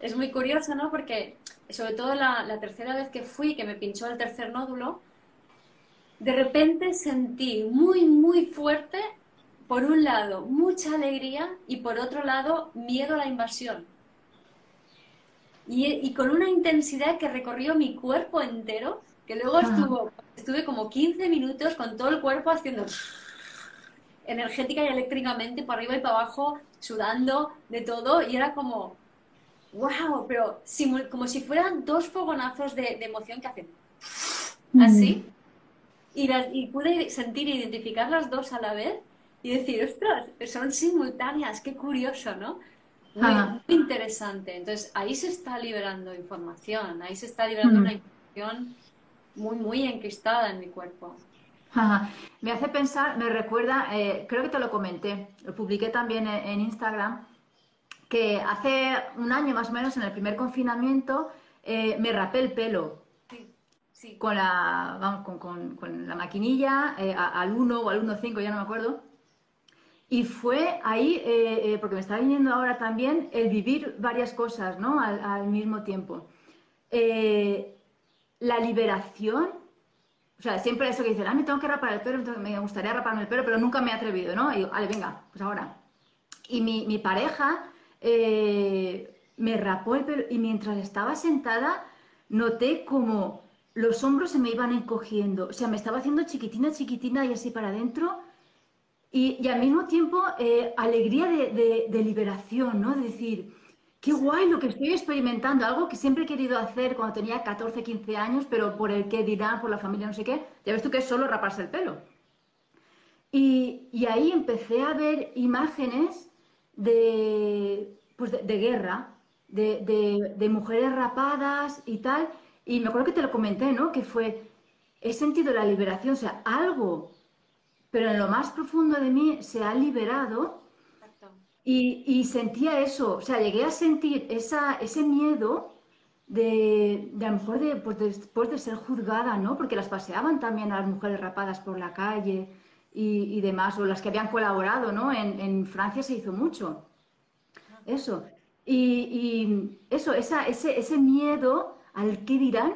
es muy curioso, ¿no? Porque sobre todo la, tercera vez que fui, que me pinchó el tercer nódulo, de repente sentí muy, muy fuerte, por un lado, mucha alegría y por otro lado, miedo a la invasión. Y, con una intensidad que recorrió mi cuerpo entero, que luego estuvo, estuve como 15 minutos con todo el cuerpo haciendo <laughs> energética y eléctricamente, para arriba y para abajo, sudando de todo, y era como, wow, pero como si fueran dos fogonazos de, emoción que hacen así. Y, pude sentir e identificar las dos a la vez y decir, ostras, son simultáneas, qué curioso, ¿no? Muy, interesante. Entonces, ahí se está liberando información, ahí se está liberando una información muy, muy encristada en mi cuerpo. Me hace pensar, me recuerda, eh, creo que te lo comenté, lo publiqué también en Instagram, que hace un año más o menos, en el primer confinamiento, eh, me rapé el pelo. Con la, vamos, con, con, la maquinilla, eh, al 1 o al 1.5, ya no me acuerdo. Y fue ahí, eh, porque me está viniendo ahora también, el vivir varias cosas, ¿no? Al, mismo tiempo. la liberación, o sea, siempre eso que dicen, ah, me tengo que rapar el pelo, me gustaría raparme el pelo, pero nunca me he atrevido, ¿no? Y digo, vale, venga, pues ahora. Y mi, mi pareja eh, me rapó el pelo y mientras estaba sentada noté como los hombros se me iban encogiendo, o sea, me estaba haciendo chiquitina, chiquitina y así para adentro. Y, al mismo tiempo, eh, alegría de, liberación, ¿no? De decir, qué guay lo que estoy experimentando, algo que siempre he querido hacer cuando tenía 14, 15 años, pero por el que dirán, por la familia, no sé qué. Ya ves tú que es solo raparse el pelo. Y, y ahí empecé a ver imágenes de, pues de, guerra, de, mujeres rapadas y tal. y me acuerdo que te lo comenté, ¿no? Que fue, he sentido la liberación, o sea, algo, pero en lo más profundo de mí se ha liberado y, y, sentía eso, o sea, llegué a sentir esa, ese miedo de, de a lo mejor de, pues después de ser juzgada, ¿no? Porque las paseaban también a las mujeres rapadas por la calle y, y demás, o las que habían colaborado, ¿no? En, en Francia se hizo mucho. Eso. Y, y eso, esa, ese, ese miedo al qué dirán,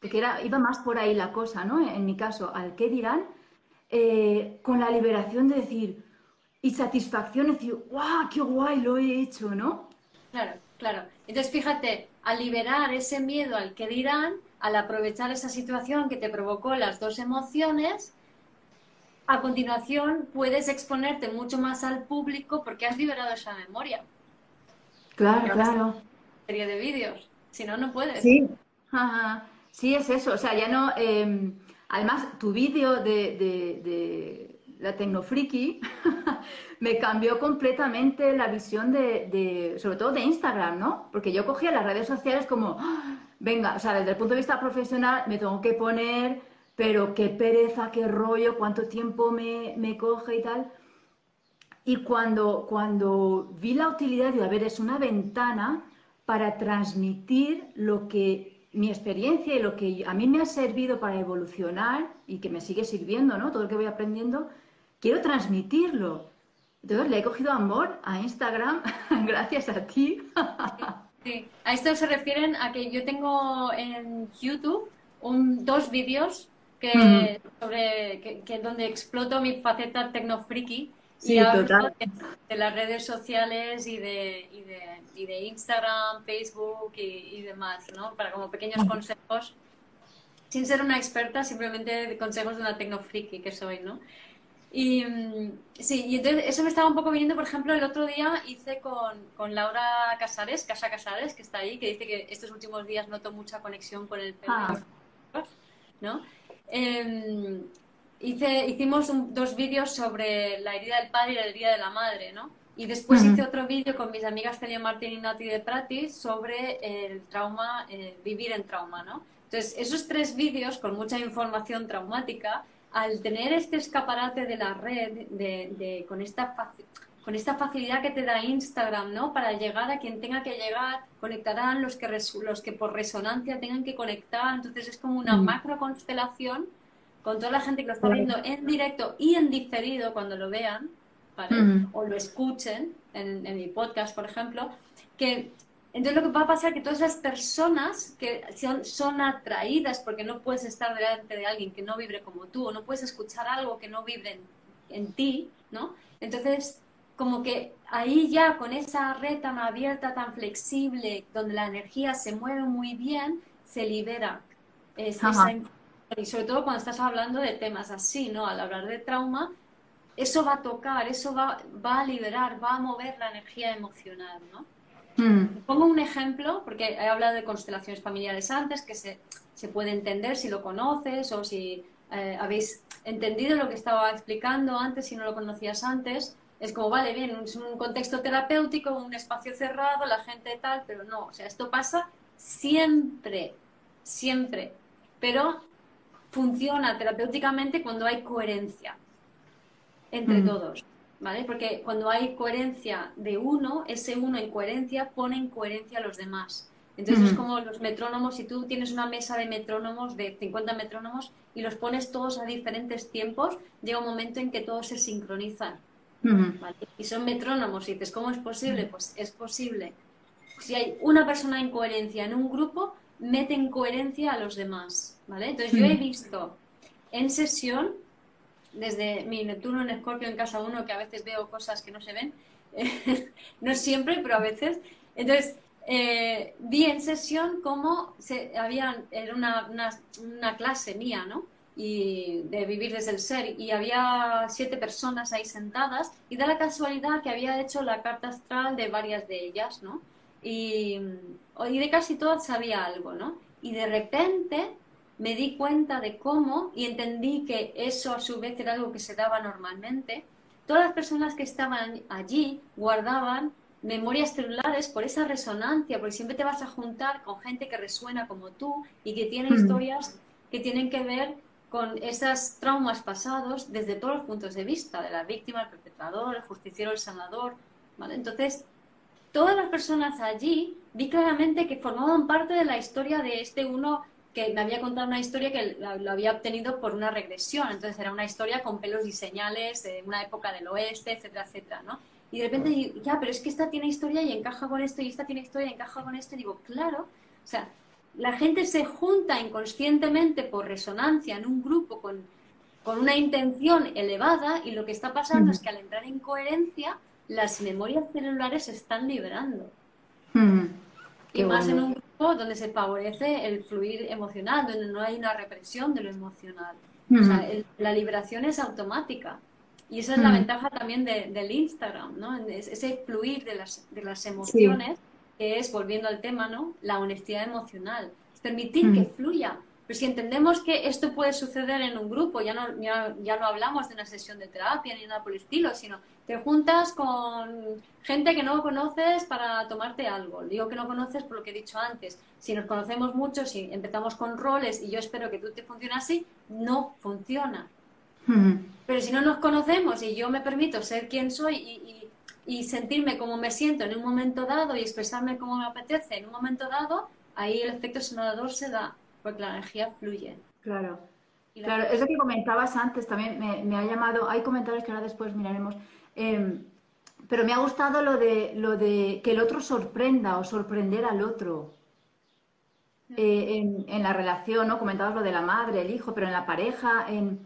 porque era, iba más por ahí la cosa, ¿no? En mi caso, al qué dirán, eh, con la liberación de decir, y satisfacción, decir, ¡guau, qué guay lo he hecho, ¿no? Claro, claro. Entonces, fíjate, al liberar ese miedo al que dirán, al aprovechar esa situación que te provocó las dos emociones, a continuación puedes exponerte mucho más al público porque has liberado esa memoria. Claro, claro. Serie de vídeos. Si no, no puedes. Sí, sí, es eso. O sea, ya no. Eh, además, tu vídeo de, de, de, la Tecnofriki <laughs> me cambió completamente la visión de, de, sobre todo de Instagram, ¿no? Porque yo cogía las redes sociales como, ¡ah! venga, o sea, desde el punto de vista profesional me tengo que poner, pero qué pereza, qué rollo, cuánto tiempo me, me coge y tal. Y cuando, cuando vi la utilidad de, a es una ventana para transmitir lo que mi experiencia y lo que a mí me ha servido para evolucionar y que me sigue sirviendo, ¿no? Todo lo que voy aprendiendo, quiero transmitirlo. Entonces le he cogido amor a Instagram <laughs> gracias a ti. Sí, a esto se refieren a que yo tengo en YouTube un, dos vídeos que, uh -huh. sobre que, que, donde exploto mi faceta tecnofriki Sí, y hablo total. de, de, las redes sociales y de, y de, y de Instagram, Facebook y, y, demás, ¿no? Para como pequeños consejos, sin ser una experta, simplemente consejos de una tecnofriki que soy, ¿no? Y sí, y entonces eso me estaba un poco viniendo, por ejemplo, el otro día hice con, con Laura Casares, Casa Casares, que está ahí, que dice que estos últimos días noto mucha conexión con el ah. ¿no? Eh, hice, hicimos un, dos vídeos sobre la herida del padre y la herida de la madre, ¿no? Y después uh -huh. hice otro vídeo con mis amigas Celia Martín y Nati de Pratis sobre el trauma, eh, vivir en trauma, ¿no? Entonces, esos tres vídeos con mucha información traumática, al tener este escaparate de la red, de, de, con, esta con esta facilidad que te da Instagram, ¿no? Para llegar a quien tenga que llegar, conectarán los que, los que por resonancia tengan que conectar, entonces es como una -huh. macro constelación con toda la gente que lo está viendo en directo y en diferido cuando lo vean, ¿vale? -huh. O lo escuchen en, en, mi podcast, por ejemplo, que entonces lo que va a pasar es que todas esas personas que son, son atraídas porque no puedes estar delante de alguien que no vibre como tú, o no puedes escuchar algo que no vibre en, en ti, ¿no? Entonces, como que ahí ya con esa red tan abierta, tan flexible, donde la energía se mueve muy bien, se libera esa información y sobre todo cuando estás hablando de temas así, ¿no? Al hablar de trauma, eso va a tocar, eso va, va a liberar, va a mover la energía emocional, ¿no? Mm. Pongo un ejemplo, porque he hablado de constelaciones familiares antes, que se, se puede entender si lo conoces o si eh, habéis entendido lo que estaba explicando antes, si no lo conocías antes. Es como, vale, bien, es un contexto terapéutico, un espacio cerrado, la gente tal, pero no, o sea, esto pasa siempre, siempre. Pero funciona terapéuticamente cuando hay coherencia entre mm. todos, ¿vale? Porque cuando hay coherencia de uno, ese uno en coherencia pone en coherencia a los demás. Entonces mm. es como los metrónomos, si tú tienes una mesa de metrónomos, de 50 metrónomos, y los pones todos a diferentes tiempos, llega un momento en que todos se sincronizan. ¿Vale? Y son metrónomos, y dices, ¿cómo es posible? Pues es posible. Si hay una persona en coherencia en un grupo, mete en coherencia a los demás, ¿vale? Entonces yo he visto en sesión, desde mi Neptuno en Escorpio en casa 1, que a veces veo cosas que no se ven, <laughs> no siempre, pero a veces, entonces eh, vi en sesión cómo se, había, era una, una, una, clase mía, ¿no? Y de vivir desde el ser, y había siete personas ahí sentadas, y da la casualidad que había hecho la carta astral de varias de ellas, ¿no? Y, y de casi todas sabía algo, ¿no? Y de repente me di cuenta de cómo y entendí que eso a su vez era algo que se daba normalmente. Todas las personas que estaban allí guardaban memorias celulares por esa resonancia, porque siempre te vas a juntar con gente que resuena como tú y que tiene historias que tienen que ver con esos traumas pasados desde todos los puntos de vista, de la víctima, el perpetrador, el justiciero, el sanador. ¿vale? Entonces, todas las personas allí vi claramente que formaban parte de la historia de este uno que me había contado una historia que lo había obtenido por una regresión. Entonces era una historia con pelos y señales de una época del oeste, etcétera, etcétera, ¿no? Y de repente digo, ya, pero es que esta tiene historia y encaja con esto, y esta tiene historia y encaja con esto. Y digo, claro, o sea, la gente se junta inconscientemente por resonancia en un grupo con, con una intención elevada y lo que está pasando es que al entrar en coherencia, las memorias celulares se están liberando. Y más en un grupo donde se favorece el fluir emocional, donde no hay una represión de lo emocional. O sea, la liberación es automática. Y esa es la ventaja también del Instagram, ¿no? Ese fluir de las, de las emociones, que es, volviendo al tema, ¿no? La honestidad emocional. Es permitir que fluya. Pero si entendemos que esto puede suceder en un grupo, ya no, ya, ya no hablamos de una sesión de terapia ni nada por el estilo, sino te juntas con gente que no conoces para tomarte algo. Digo que no conoces por lo que he dicho antes. Si nos conocemos mucho, si empezamos con roles y yo espero que tú te funcione así, no funciona. Pero si no nos conocemos y yo me permito ser quien soy y, y, sentirme como me siento en un momento dado y expresarme como me apetece en un momento dado, ahí el efecto sonador se da, porque la energía fluye. Claro. Claro, eso que comentabas antes también me, me, ha llamado, hay comentarios que ahora después miraremos, em, pero me ha gustado lo de, lo de que el otro sorprenda o sorprender al otro. Eh, en, en, la relación, ¿no? Comentabas lo de la madre, el hijo, pero en la pareja, en,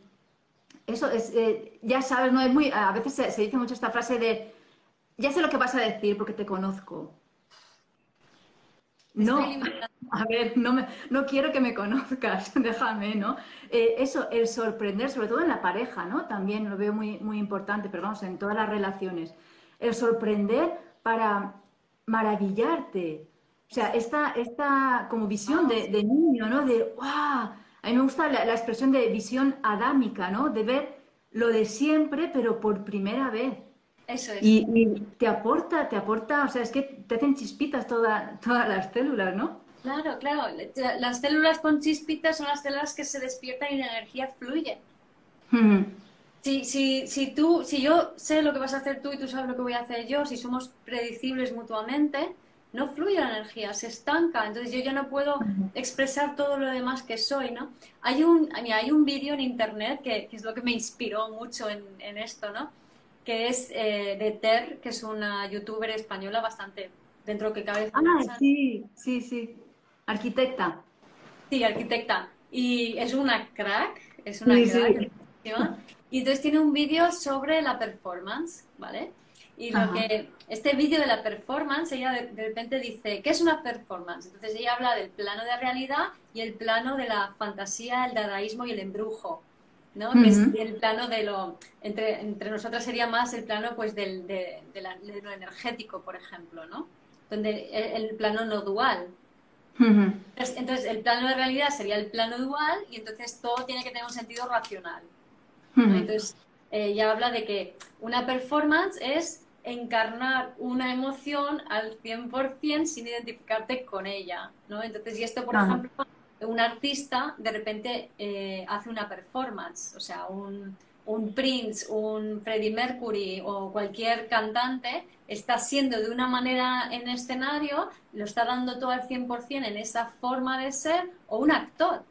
eso es, eh, ya sabes, no es muy, a veces se, dice mucho esta frase de, ya sé lo que vas a decir porque te conozco. No, <laughs> a ver, no, me, no quiero que me conozcas, <laughs> déjame, ¿no? Eh, eso, el sorprender, sobre todo en la pareja, ¿no? También lo veo muy, muy importante, pero vamos, en todas las relaciones. El sorprender para maravillarte. O sea, esta, esta como visión de, de niño, ¿no? De, ¡wow! A mí me gusta la, expresión de visión adámica, ¿no? De ver lo de siempre, pero por primera vez. Eso es. Y, te aporta, te aporta, o sea, es que te hacen chispitas todas las células, ¿no? Claro, claro. Las células con chispitas son las células que se despiertan y la energía fluye. si, si, si, tú, si yo sé lo que vas a hacer tú y tú sabes lo que voy a hacer yo, si somos predecibles mutuamente, no fluye la energía, se estanca, entonces yo ya no puedo expresar todo lo demás que soy, ¿no? Hay un, hay un vídeo en internet que, es lo que me inspiró mucho en, esto, ¿no? Que es eh, de Ter, que es una youtuber española bastante dentro de que cabe. Ah, sí, sí, sí. Arquitecta. Sí, arquitecta. Y es una crack, es una crack. Y entonces tiene un vídeo sobre la performance, ¿vale? Y lo que este vídeo de la performance, ella de, repente dice, ¿qué es una performance? Entonces ella habla del plano de realidad y el plano de la fantasía, el dadaísmo y el embrujo, ¿no? Que es el plano de lo, entre, entre nosotras sería más el plano pues del, de, lo energético, por ejemplo, ¿no? Donde el, plano no dual. entonces, el plano de realidad sería el plano dual y entonces todo tiene que tener un sentido racional. Entonces, ella habla de que una performance es encarnar una emoción al 100% sin identificarte con ella, ¿no? Entonces, y esto, por ejemplo, un artista de repente eh, hace una performance, o sea, un, un Prince, un Freddie Mercury o cualquier cantante está siendo de una manera en escenario, lo está dando todo al 100% en esa forma de ser, o un actor.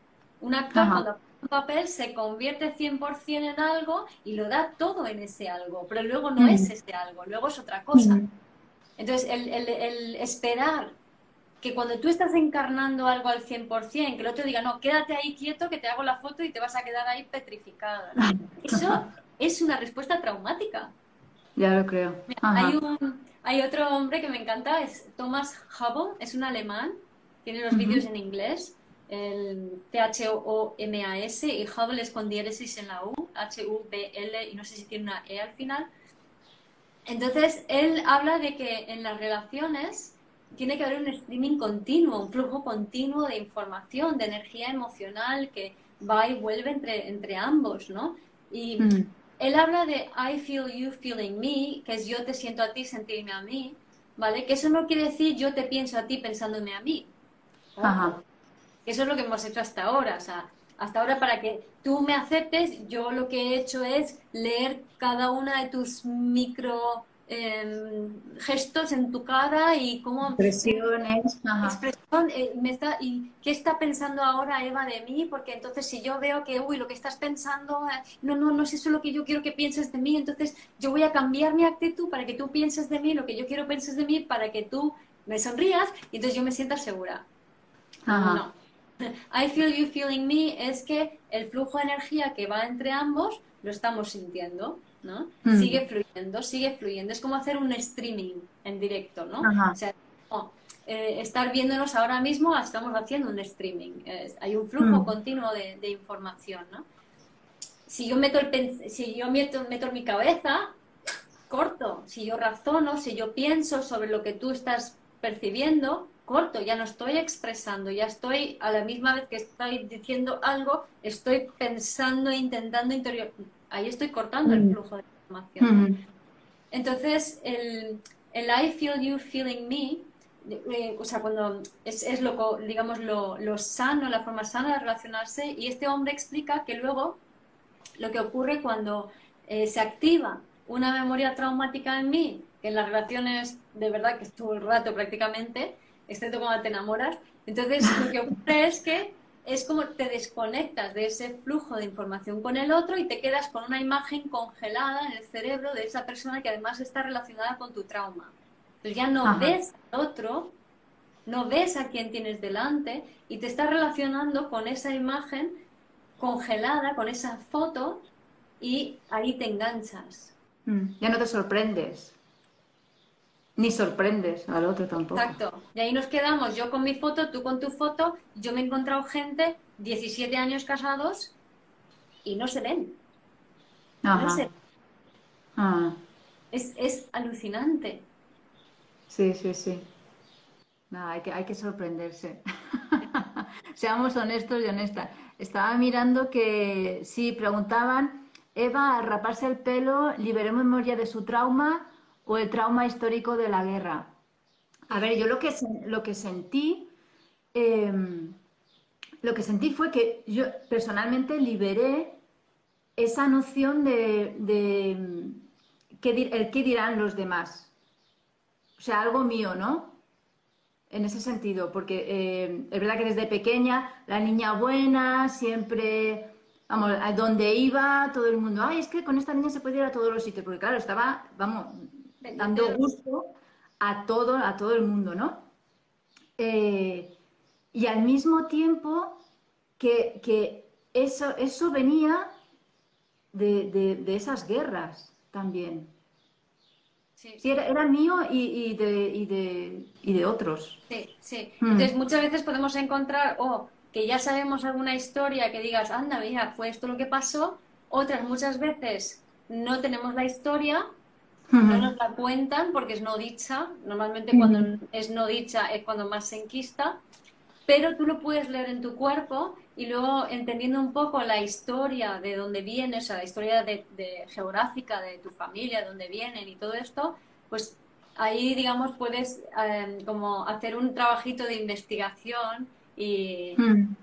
Un actor cuando un papel se convierte 100% en algo y lo da todo en ese algo, pero luego no es mm. ese algo, luego es otra cosa. Mm. Entonces, el, esperar que cuando tú estás encarnando algo al 100%, que el otro diga, no, quédate ahí quieto, que te hago la foto y te vas a quedar ahí petrificada. <laughs> Eso es una respuesta traumática. Ya lo creo. hay, un, hay otro hombre que me encanta, es Thomas Hubble, es un alemán, tiene los vídeos en inglés, el T-H-O-M-A-S y Hubble es con diéresis en la U, H-U-B-L y no sé si tiene una E al final. Entonces, él habla de que en las relaciones tiene que haber un streaming continuo, un flujo continuo de información, de energía emocional que va y vuelve entre, entre ambos, ¿no? Y él habla de I feel you feeling me, que es yo te siento a ti, sentirme a mí, ¿vale? Que eso no quiere decir yo te pienso a ti pensándome a mí. Ajá. Que eso es lo que hemos hecho hasta ahora. O sea, hasta ahora para que tú me aceptes, yo lo que he hecho es leer cada una de tus micro em, gestos en tu cara y cómo expresiones Ajá. expresión eh, me está y qué está pensando ahora Eva de mí porque entonces si yo veo que uy lo que estás pensando eh, no no no es eso lo que yo quiero que pienses de mí entonces yo voy a cambiar mi actitud para que tú pienses de mí lo que yo quiero pienses de mí para que tú me sonrías y entonces yo me sienta segura Ajá. no <laughs> I feel you feeling me es que el flujo de energía que va entre ambos lo estamos sintiendo, ¿no? Mm. Sigue fluyendo, sigue fluyendo. Es como hacer un streaming en directo, ¿no? Ajá. O sea, eh, estar viéndonos ahora mismo, estamos haciendo un streaming. Hay un flujo Mm. continuo de, de información, ¿no? Si yo meto, el, si yo meto, meto en mi cabeza, corto. Si yo razono, si yo pienso sobre lo que tú estás percibiendo, corto. Ya no estoy expresando, ya estoy a la misma vez que estoy diciendo algo, estoy pensando, e intentando interior. Ahí estoy cortando el Mm. flujo de información. Ujú. Entonces, el, el I feel you feeling me, eh, o sea, cuando es, es lo, digamos, lo, lo sano, la forma sana de relacionarse, y este hombre explica que luego lo que ocurre cuando eh, se activa una memoria traumática en mí, que en las relaciones de verdad que es todo el rato prácticamente, excepto cuando te enamoras, entonces lo que ocurre es que es como te desconectas de ese flujo de información con el otro y te quedas con una imagen congelada en el cerebro de esa persona que además está relacionada con tu trauma. Entonces ya no Ajá. ves al otro, no ves a quien tienes delante y te estás relacionando con esa imagen congelada, con esa foto y ahí te enganchas. Mm. Ya no te sorprendes. Ni sorprendes al otro tampoco. Exacto. Y ahí nos quedamos, yo con mi foto, tú con tu foto. Yo me he encontrado gente, 17 años casados, y no se ven. No se- Ah, es, es alucinante. sí, sí, sí. No, hay que, hay que sorprenderse. <laughs> Seamos honestos y honestas. Estaba mirando que sí, preguntaban, Eva, al raparse el pelo, ¿liberó memoria de su trauma o el trauma histórico de la guerra? A ver, yo lo que, lo que sentí, em, lo que sentí fue que yo personalmente liberé esa noción de, mm, qué el qué dirán los demás. O sea, algo mío, ¿no? En ese sentido, porque eh, es verdad que desde pequeña, la niña buena, siempre, vamos, a donde iba, todo el mundo, ay, es que con esta niña se puede ir a todos los sitios, porque claro, estaba, vamos, dando gusto a todo, a todo el mundo, ¿no? Eh, y al mismo tiempo que, que eso, eso venía de, de- de esas guerras también. Sí. Sí, era, era mío y, y de, y, de, y de otros. Sí, sí. Mm. Entonces muchas veces podemos encontrar o que ya sabemos alguna historia que digas, anda, mira, fue esto lo que pasó. Otras muchas veces no tenemos la historia, no nos la cuentan porque es no dicha. Normalmente cuando es no dicha es cuando más se enquista. Pero tú lo puedes leer en tu cuerpo y luego entendiendo un poco la historia de dónde vienes, o sea, la historia de, de- geográfica de tu familia, de dónde vienen y todo esto, pues ahí, digamos, puedes eh, como hacer un trabajito de investigación y, Mm.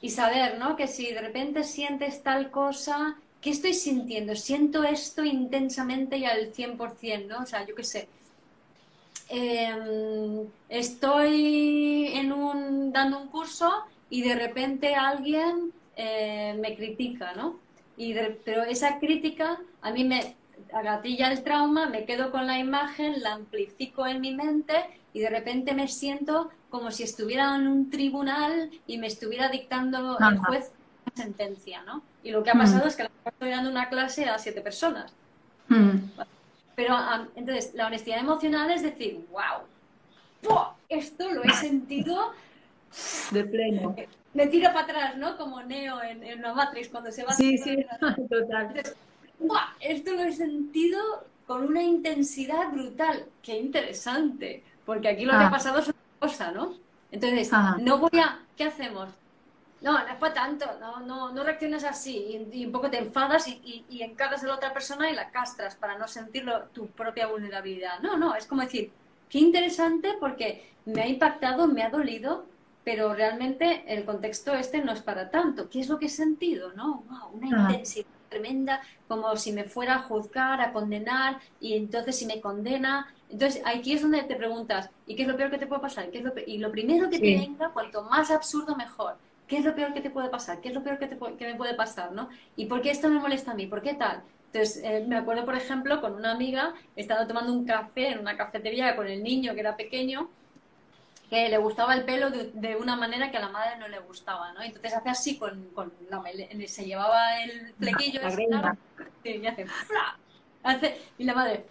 y saber, ¿no? Que si de repente sientes tal cosa, ¿qué estoy sintiendo? Siento esto intensamente y al 100%, ¿no? O sea, yo qué sé. Em, estoy en un, dando un curso y de repente alguien eh, me critica, ¿no? Y de- pero esa crítica a mí me agatilla el trauma, me quedo con la imagen, la amplifico en mi mente y de repente me siento como si estuviera en un tribunal y me estuviera dictando el juez una sentencia, ¿no? Y lo que ha Mm. pasado es que estoy dando una clase a siete personas. Mm. Pero ah, entonces, la honestidad emocional es decir, wow, esto lo he sentido, De pleno. me tiro para atrás, ¿no? Como Neo en, en la Matrix cuando se va Sí, sí, atrás. <laughs> total. ¡Buah! Esto lo he sentido con una intensidad brutal. ¡Qué interesante! Porque aquí lo que Ah. ha pasado es una cosa, ¿no? Entonces, Ajá. no voy a... ¿Qué hacemos? No, no es para tanto, no, no, no reacciones así y, y un poco te enfadas y, y, y encaras a la otra persona y la castras para no sentir lo- tu propia vulnerabilidad. No, no, es como decir, qué interesante porque me ha impactado, me ha dolido, pero realmente el contexto este no es para tanto. ¿Qué es lo que he sentido? ¿no? una intensidad tremenda, como si me fuera a juzgar, a condenar, y entonces si me condena. Entonces aquí es donde te preguntas, ¿y qué es lo peor que te puede pasar? ¿Qué es lo y lo primero que te venga, cuanto más absurdo, mejor. ¿Qué es lo peor que te puede pasar? ¿Qué es lo peor que, te, que me puede pasar? ¿no? ¿Y por qué esto me molesta a mí? ¿Por qué tal? Entonces, eh, me acuerdo, por ejemplo, con una amiga, estando tomando un café en una cafetería con el niño que era pequeño, que le gustaba el pelo de, una manera que a la madre no le gustaba, ¿no? Entonces hace así con, con la se llevaba el flequillo y hace, hace y la madre,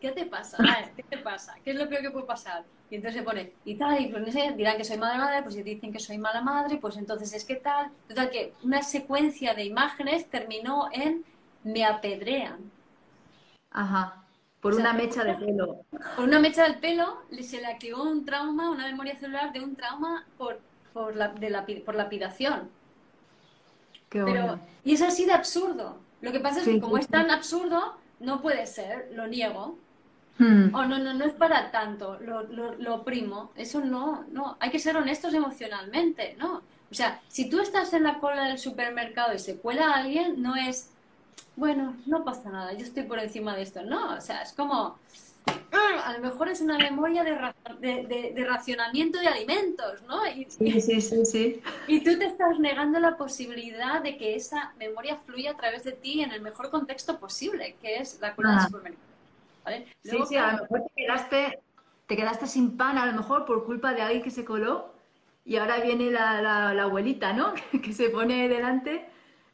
¿qué te pasa? ¿Qué te pasa? ¿Qué es lo peor que puede pasar? Y entonces se pone, y tal, y pues dirán que soy madre madre, pues si dicen que soy mala madre, pues entonces es que tal. Total, que una secuencia de imágenes terminó en me apedrean. Ajá. Por una mecha de pelo. Por una mecha del pelo se le activó un trauma, una memoria celular de un trauma por, por, la, de por lapidación. Qué Pero, y es así de absurdo. Lo que pasa es que como es tan absurdo, no puede ser, lo niego. Hmm. O no, no, no es para tanto, lo, lo, lo primo. Eso no, no. Hay que ser honestos emocionalmente, ¿no? O sea, si tú estás en la cola del supermercado y se cuela alguien, no es bueno, no pasa nada, yo estoy por encima de esto. No, o sea, es como, ah, a lo mejor es una memoria de, de, racionamiento de alimentos, ¿no? Y, sí, sí, sí, sí. Y tú te estás negando la posibilidad de que esa memoria fluya a través de ti en el mejor contexto posible, que es la cola del supermercado. Sí, sí, a lo mejor te quedaste, te quedaste sin pan, a lo mejor por culpa de alguien que se coló, y ahora viene la, la, la abuelita, ¿no? <laughs> que se pone delante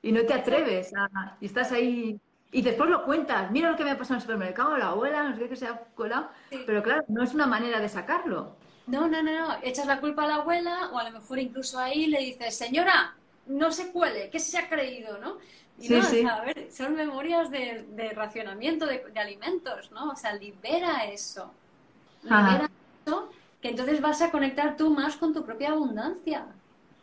y no te atreves a, y estás ahí y después lo cuentas, mira lo que me ha pasado en el supermercado, la abuela, no sé qué se ha colado, pero claro, no es una manera de sacarlo. No, no, no, no, echas la culpa a la abuela o a lo mejor incluso ahí le dices, señora, no se cuele, ¿qué se ha creído, no? Y no, a ver, son memorias de, racionamiento de, alimentos, ¿no? O sea, libera eso. Libera eso, que entonces vas a conectar tú más con tu propia abundancia.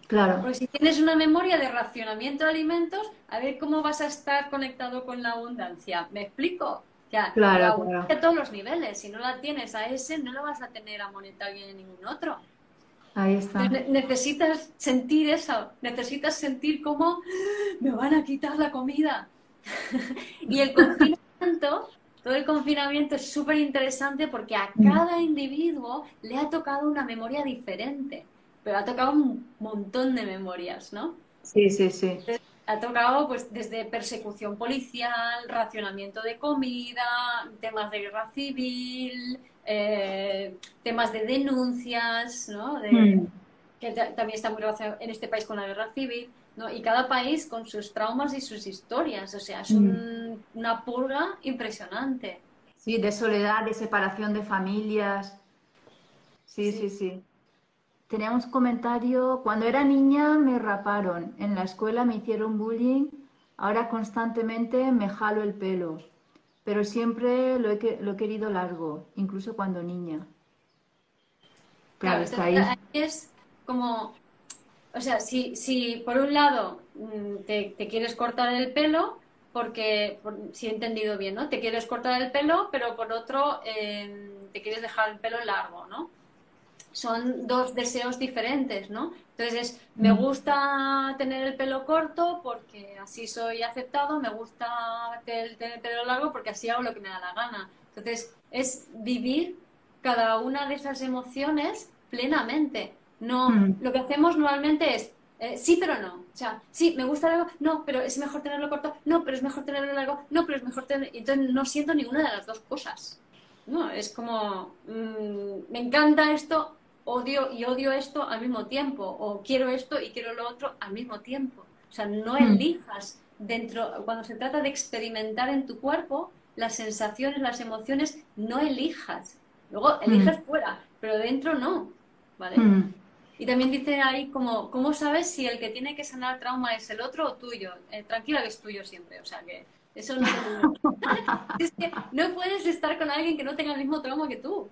Claro. Porque si tienes una memoria de racionamiento de alimentos, a ver cómo vas a estar conectado con la abundancia. ¿Me explico? Ya, claro, a todos los niveles. Si no la tienes a ese, no la vas a tener a monetario en ningún otro. Ahí está. necesitas sentir eso, necesitas sentir cómo me van a quitar la comida. <laughs> y el confinamiento, todo el confinamiento es súper interesante porque a mm. cada individuo le ha tocado una memoria diferente pero ha tocado un montón de memorias, ¿no? Sí, sí, sí. ha tocado pues desde persecución policial, racionamiento de comida, temas de guerra civil, eh, temas de denuncias, ¿no? Mm. Que también está muy relacionado en este país con la guerra civil, ¿no? Y cada país con sus traumas y sus historias, o sea, es mm. una purga impresionante. Sí, de soledad, de separación de familias. sí, sí. sí. Teníamos un comentario, cuando era niña me raparon, en la escuela me hicieron bullying, ahora constantemente me jalo el pelo, pero siempre lo he, lo he querido largo, incluso cuando niña. Claro, está ahí. Es como, o sea, si, si por un lado mm, te, quieres cortar el pelo, porque, si he entendido bien, ¿no? Te quieres cortar el pelo, pero por otro eh, te quieres dejar el pelo largo, ¿no? Son dos deseos diferentes, ¿no? Entonces, me gusta tener el pelo corto porque así soy aceptado, me gusta tener, el pelo largo porque así hago lo que me da la gana. Entonces, es vivir cada una de esas emociones plenamente. No, mm. lo que hacemos normalmente es eh, sí, pero no. O sea, sí, me gusta algo, no, pero es mejor tenerlo corto, no, pero es mejor tenerlo largo, no, pero es mejor tenerlo. Entonces no siento ninguna de las dos cosas. No, es como, mm, me encanta esto, odio y odio esto al mismo tiempo, o quiero esto y quiero lo otro al mismo tiempo. O sea, no hmm. elijas dentro, cuando se trata de experimentar en tu cuerpo, las sensaciones, las emociones, no elijas. Luego hmm. eliges fuera, pero dentro no, ¿vale? Hmm. Y también dice ahí como, ¿cómo sabes si el que tiene que sanar trauma es el otro o tuyo? Eh, tranquila que es tuyo siempre, o sea que eso no... <laughs> <laughs> es que no puedes estar con alguien que no tenga el mismo trauma que tú.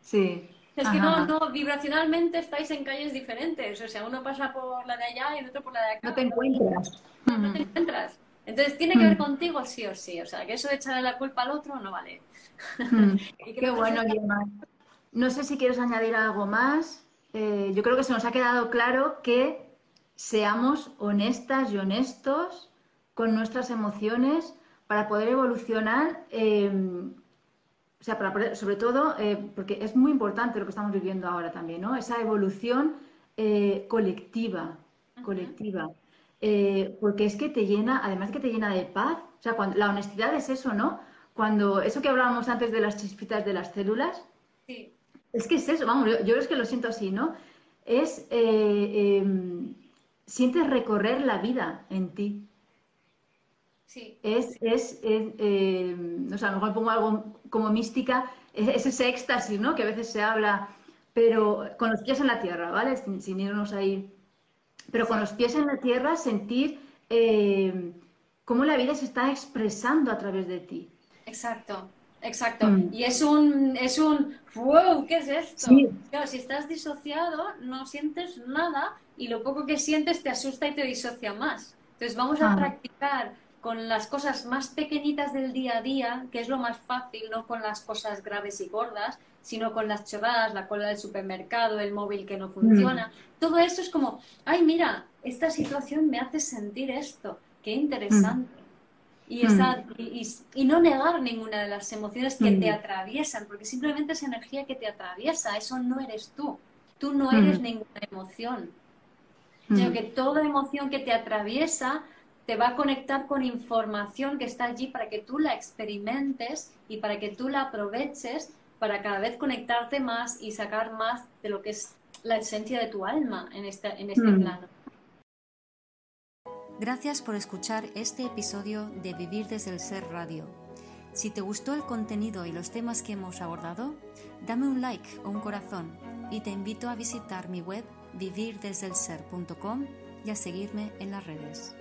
Sí, es que no, no, vibracionalmente estáis en calles diferentes. O sea, uno pasa por la de allá y el otro por la de acá. No te encuentras. No, te encuentras. Entonces tiene que ver contigo sí o sí. O sea, que eso de echarle la culpa al otro no vale. <laughs> Qué bueno, Gemma. no sé si quieres añadir algo más. Eh, yo creo que se nos ha quedado claro que seamos honestas y honestos con nuestras emociones para poder evolucionar, eh, o sea, sobre todo, eh, porque es muy importante lo que estamos viviendo ahora también, ¿no? Esa evolución colectiva, colectiva. porque es que te llena, además que te llena de paz, o sea, cuando, la honestidad es eso, ¿no? Cuando, eso que hablábamos antes de las chispitas de las células, sí. es que es eso, vamos, yo, yo es que lo siento así, ¿no? Es, em, sientes recorrer la vida en ti. Sí. Es, es, o sea, a lo mejor pongo algo como mística, es, ese éxtasis, ¿no? Que a veces se habla, pero con los pies en la tierra, ¿vale? Sin, irnos ahí. Pero con los pies en la tierra sentir em, cómo la vida se está expresando a través de ti. Exacto, exacto. Mm. Y es un, es un, wow, ¿qué es esto? Claro, si estás disociado, no sientes nada y lo poco que sientes te asusta y te disocia más. Entonces vamos a ah. practicar con las cosas más pequeñitas del día a día, que es lo más fácil, no con las cosas graves y gordas, sino con las chorradas, la cola del supermercado, el móvil que no funciona. Mm. Todo esto es como, ay, mira, esta situación me hace sentir esto, qué interesante. Mm. Y, y, y, no negar ninguna de las emociones que te atraviesan, porque simplemente es energía que te atraviesa, eso no eres tú. Tú no eres ninguna emoción sino que toda emoción que te atraviesa te va a conectar con información que está allí para que tú la experimentes y para que tú la aproveches para cada vez conectarte más y sacar más de lo que es la esencia de tu alma en este, en este plano. Gracias por escuchar este episodio de Vivir desde el Ser Radio. Si te gustó el contenido y los temas que hemos abordado, dame un like o un corazón y te invito a visitar mi web vivirdesdelser.com y a seguirme en las redes.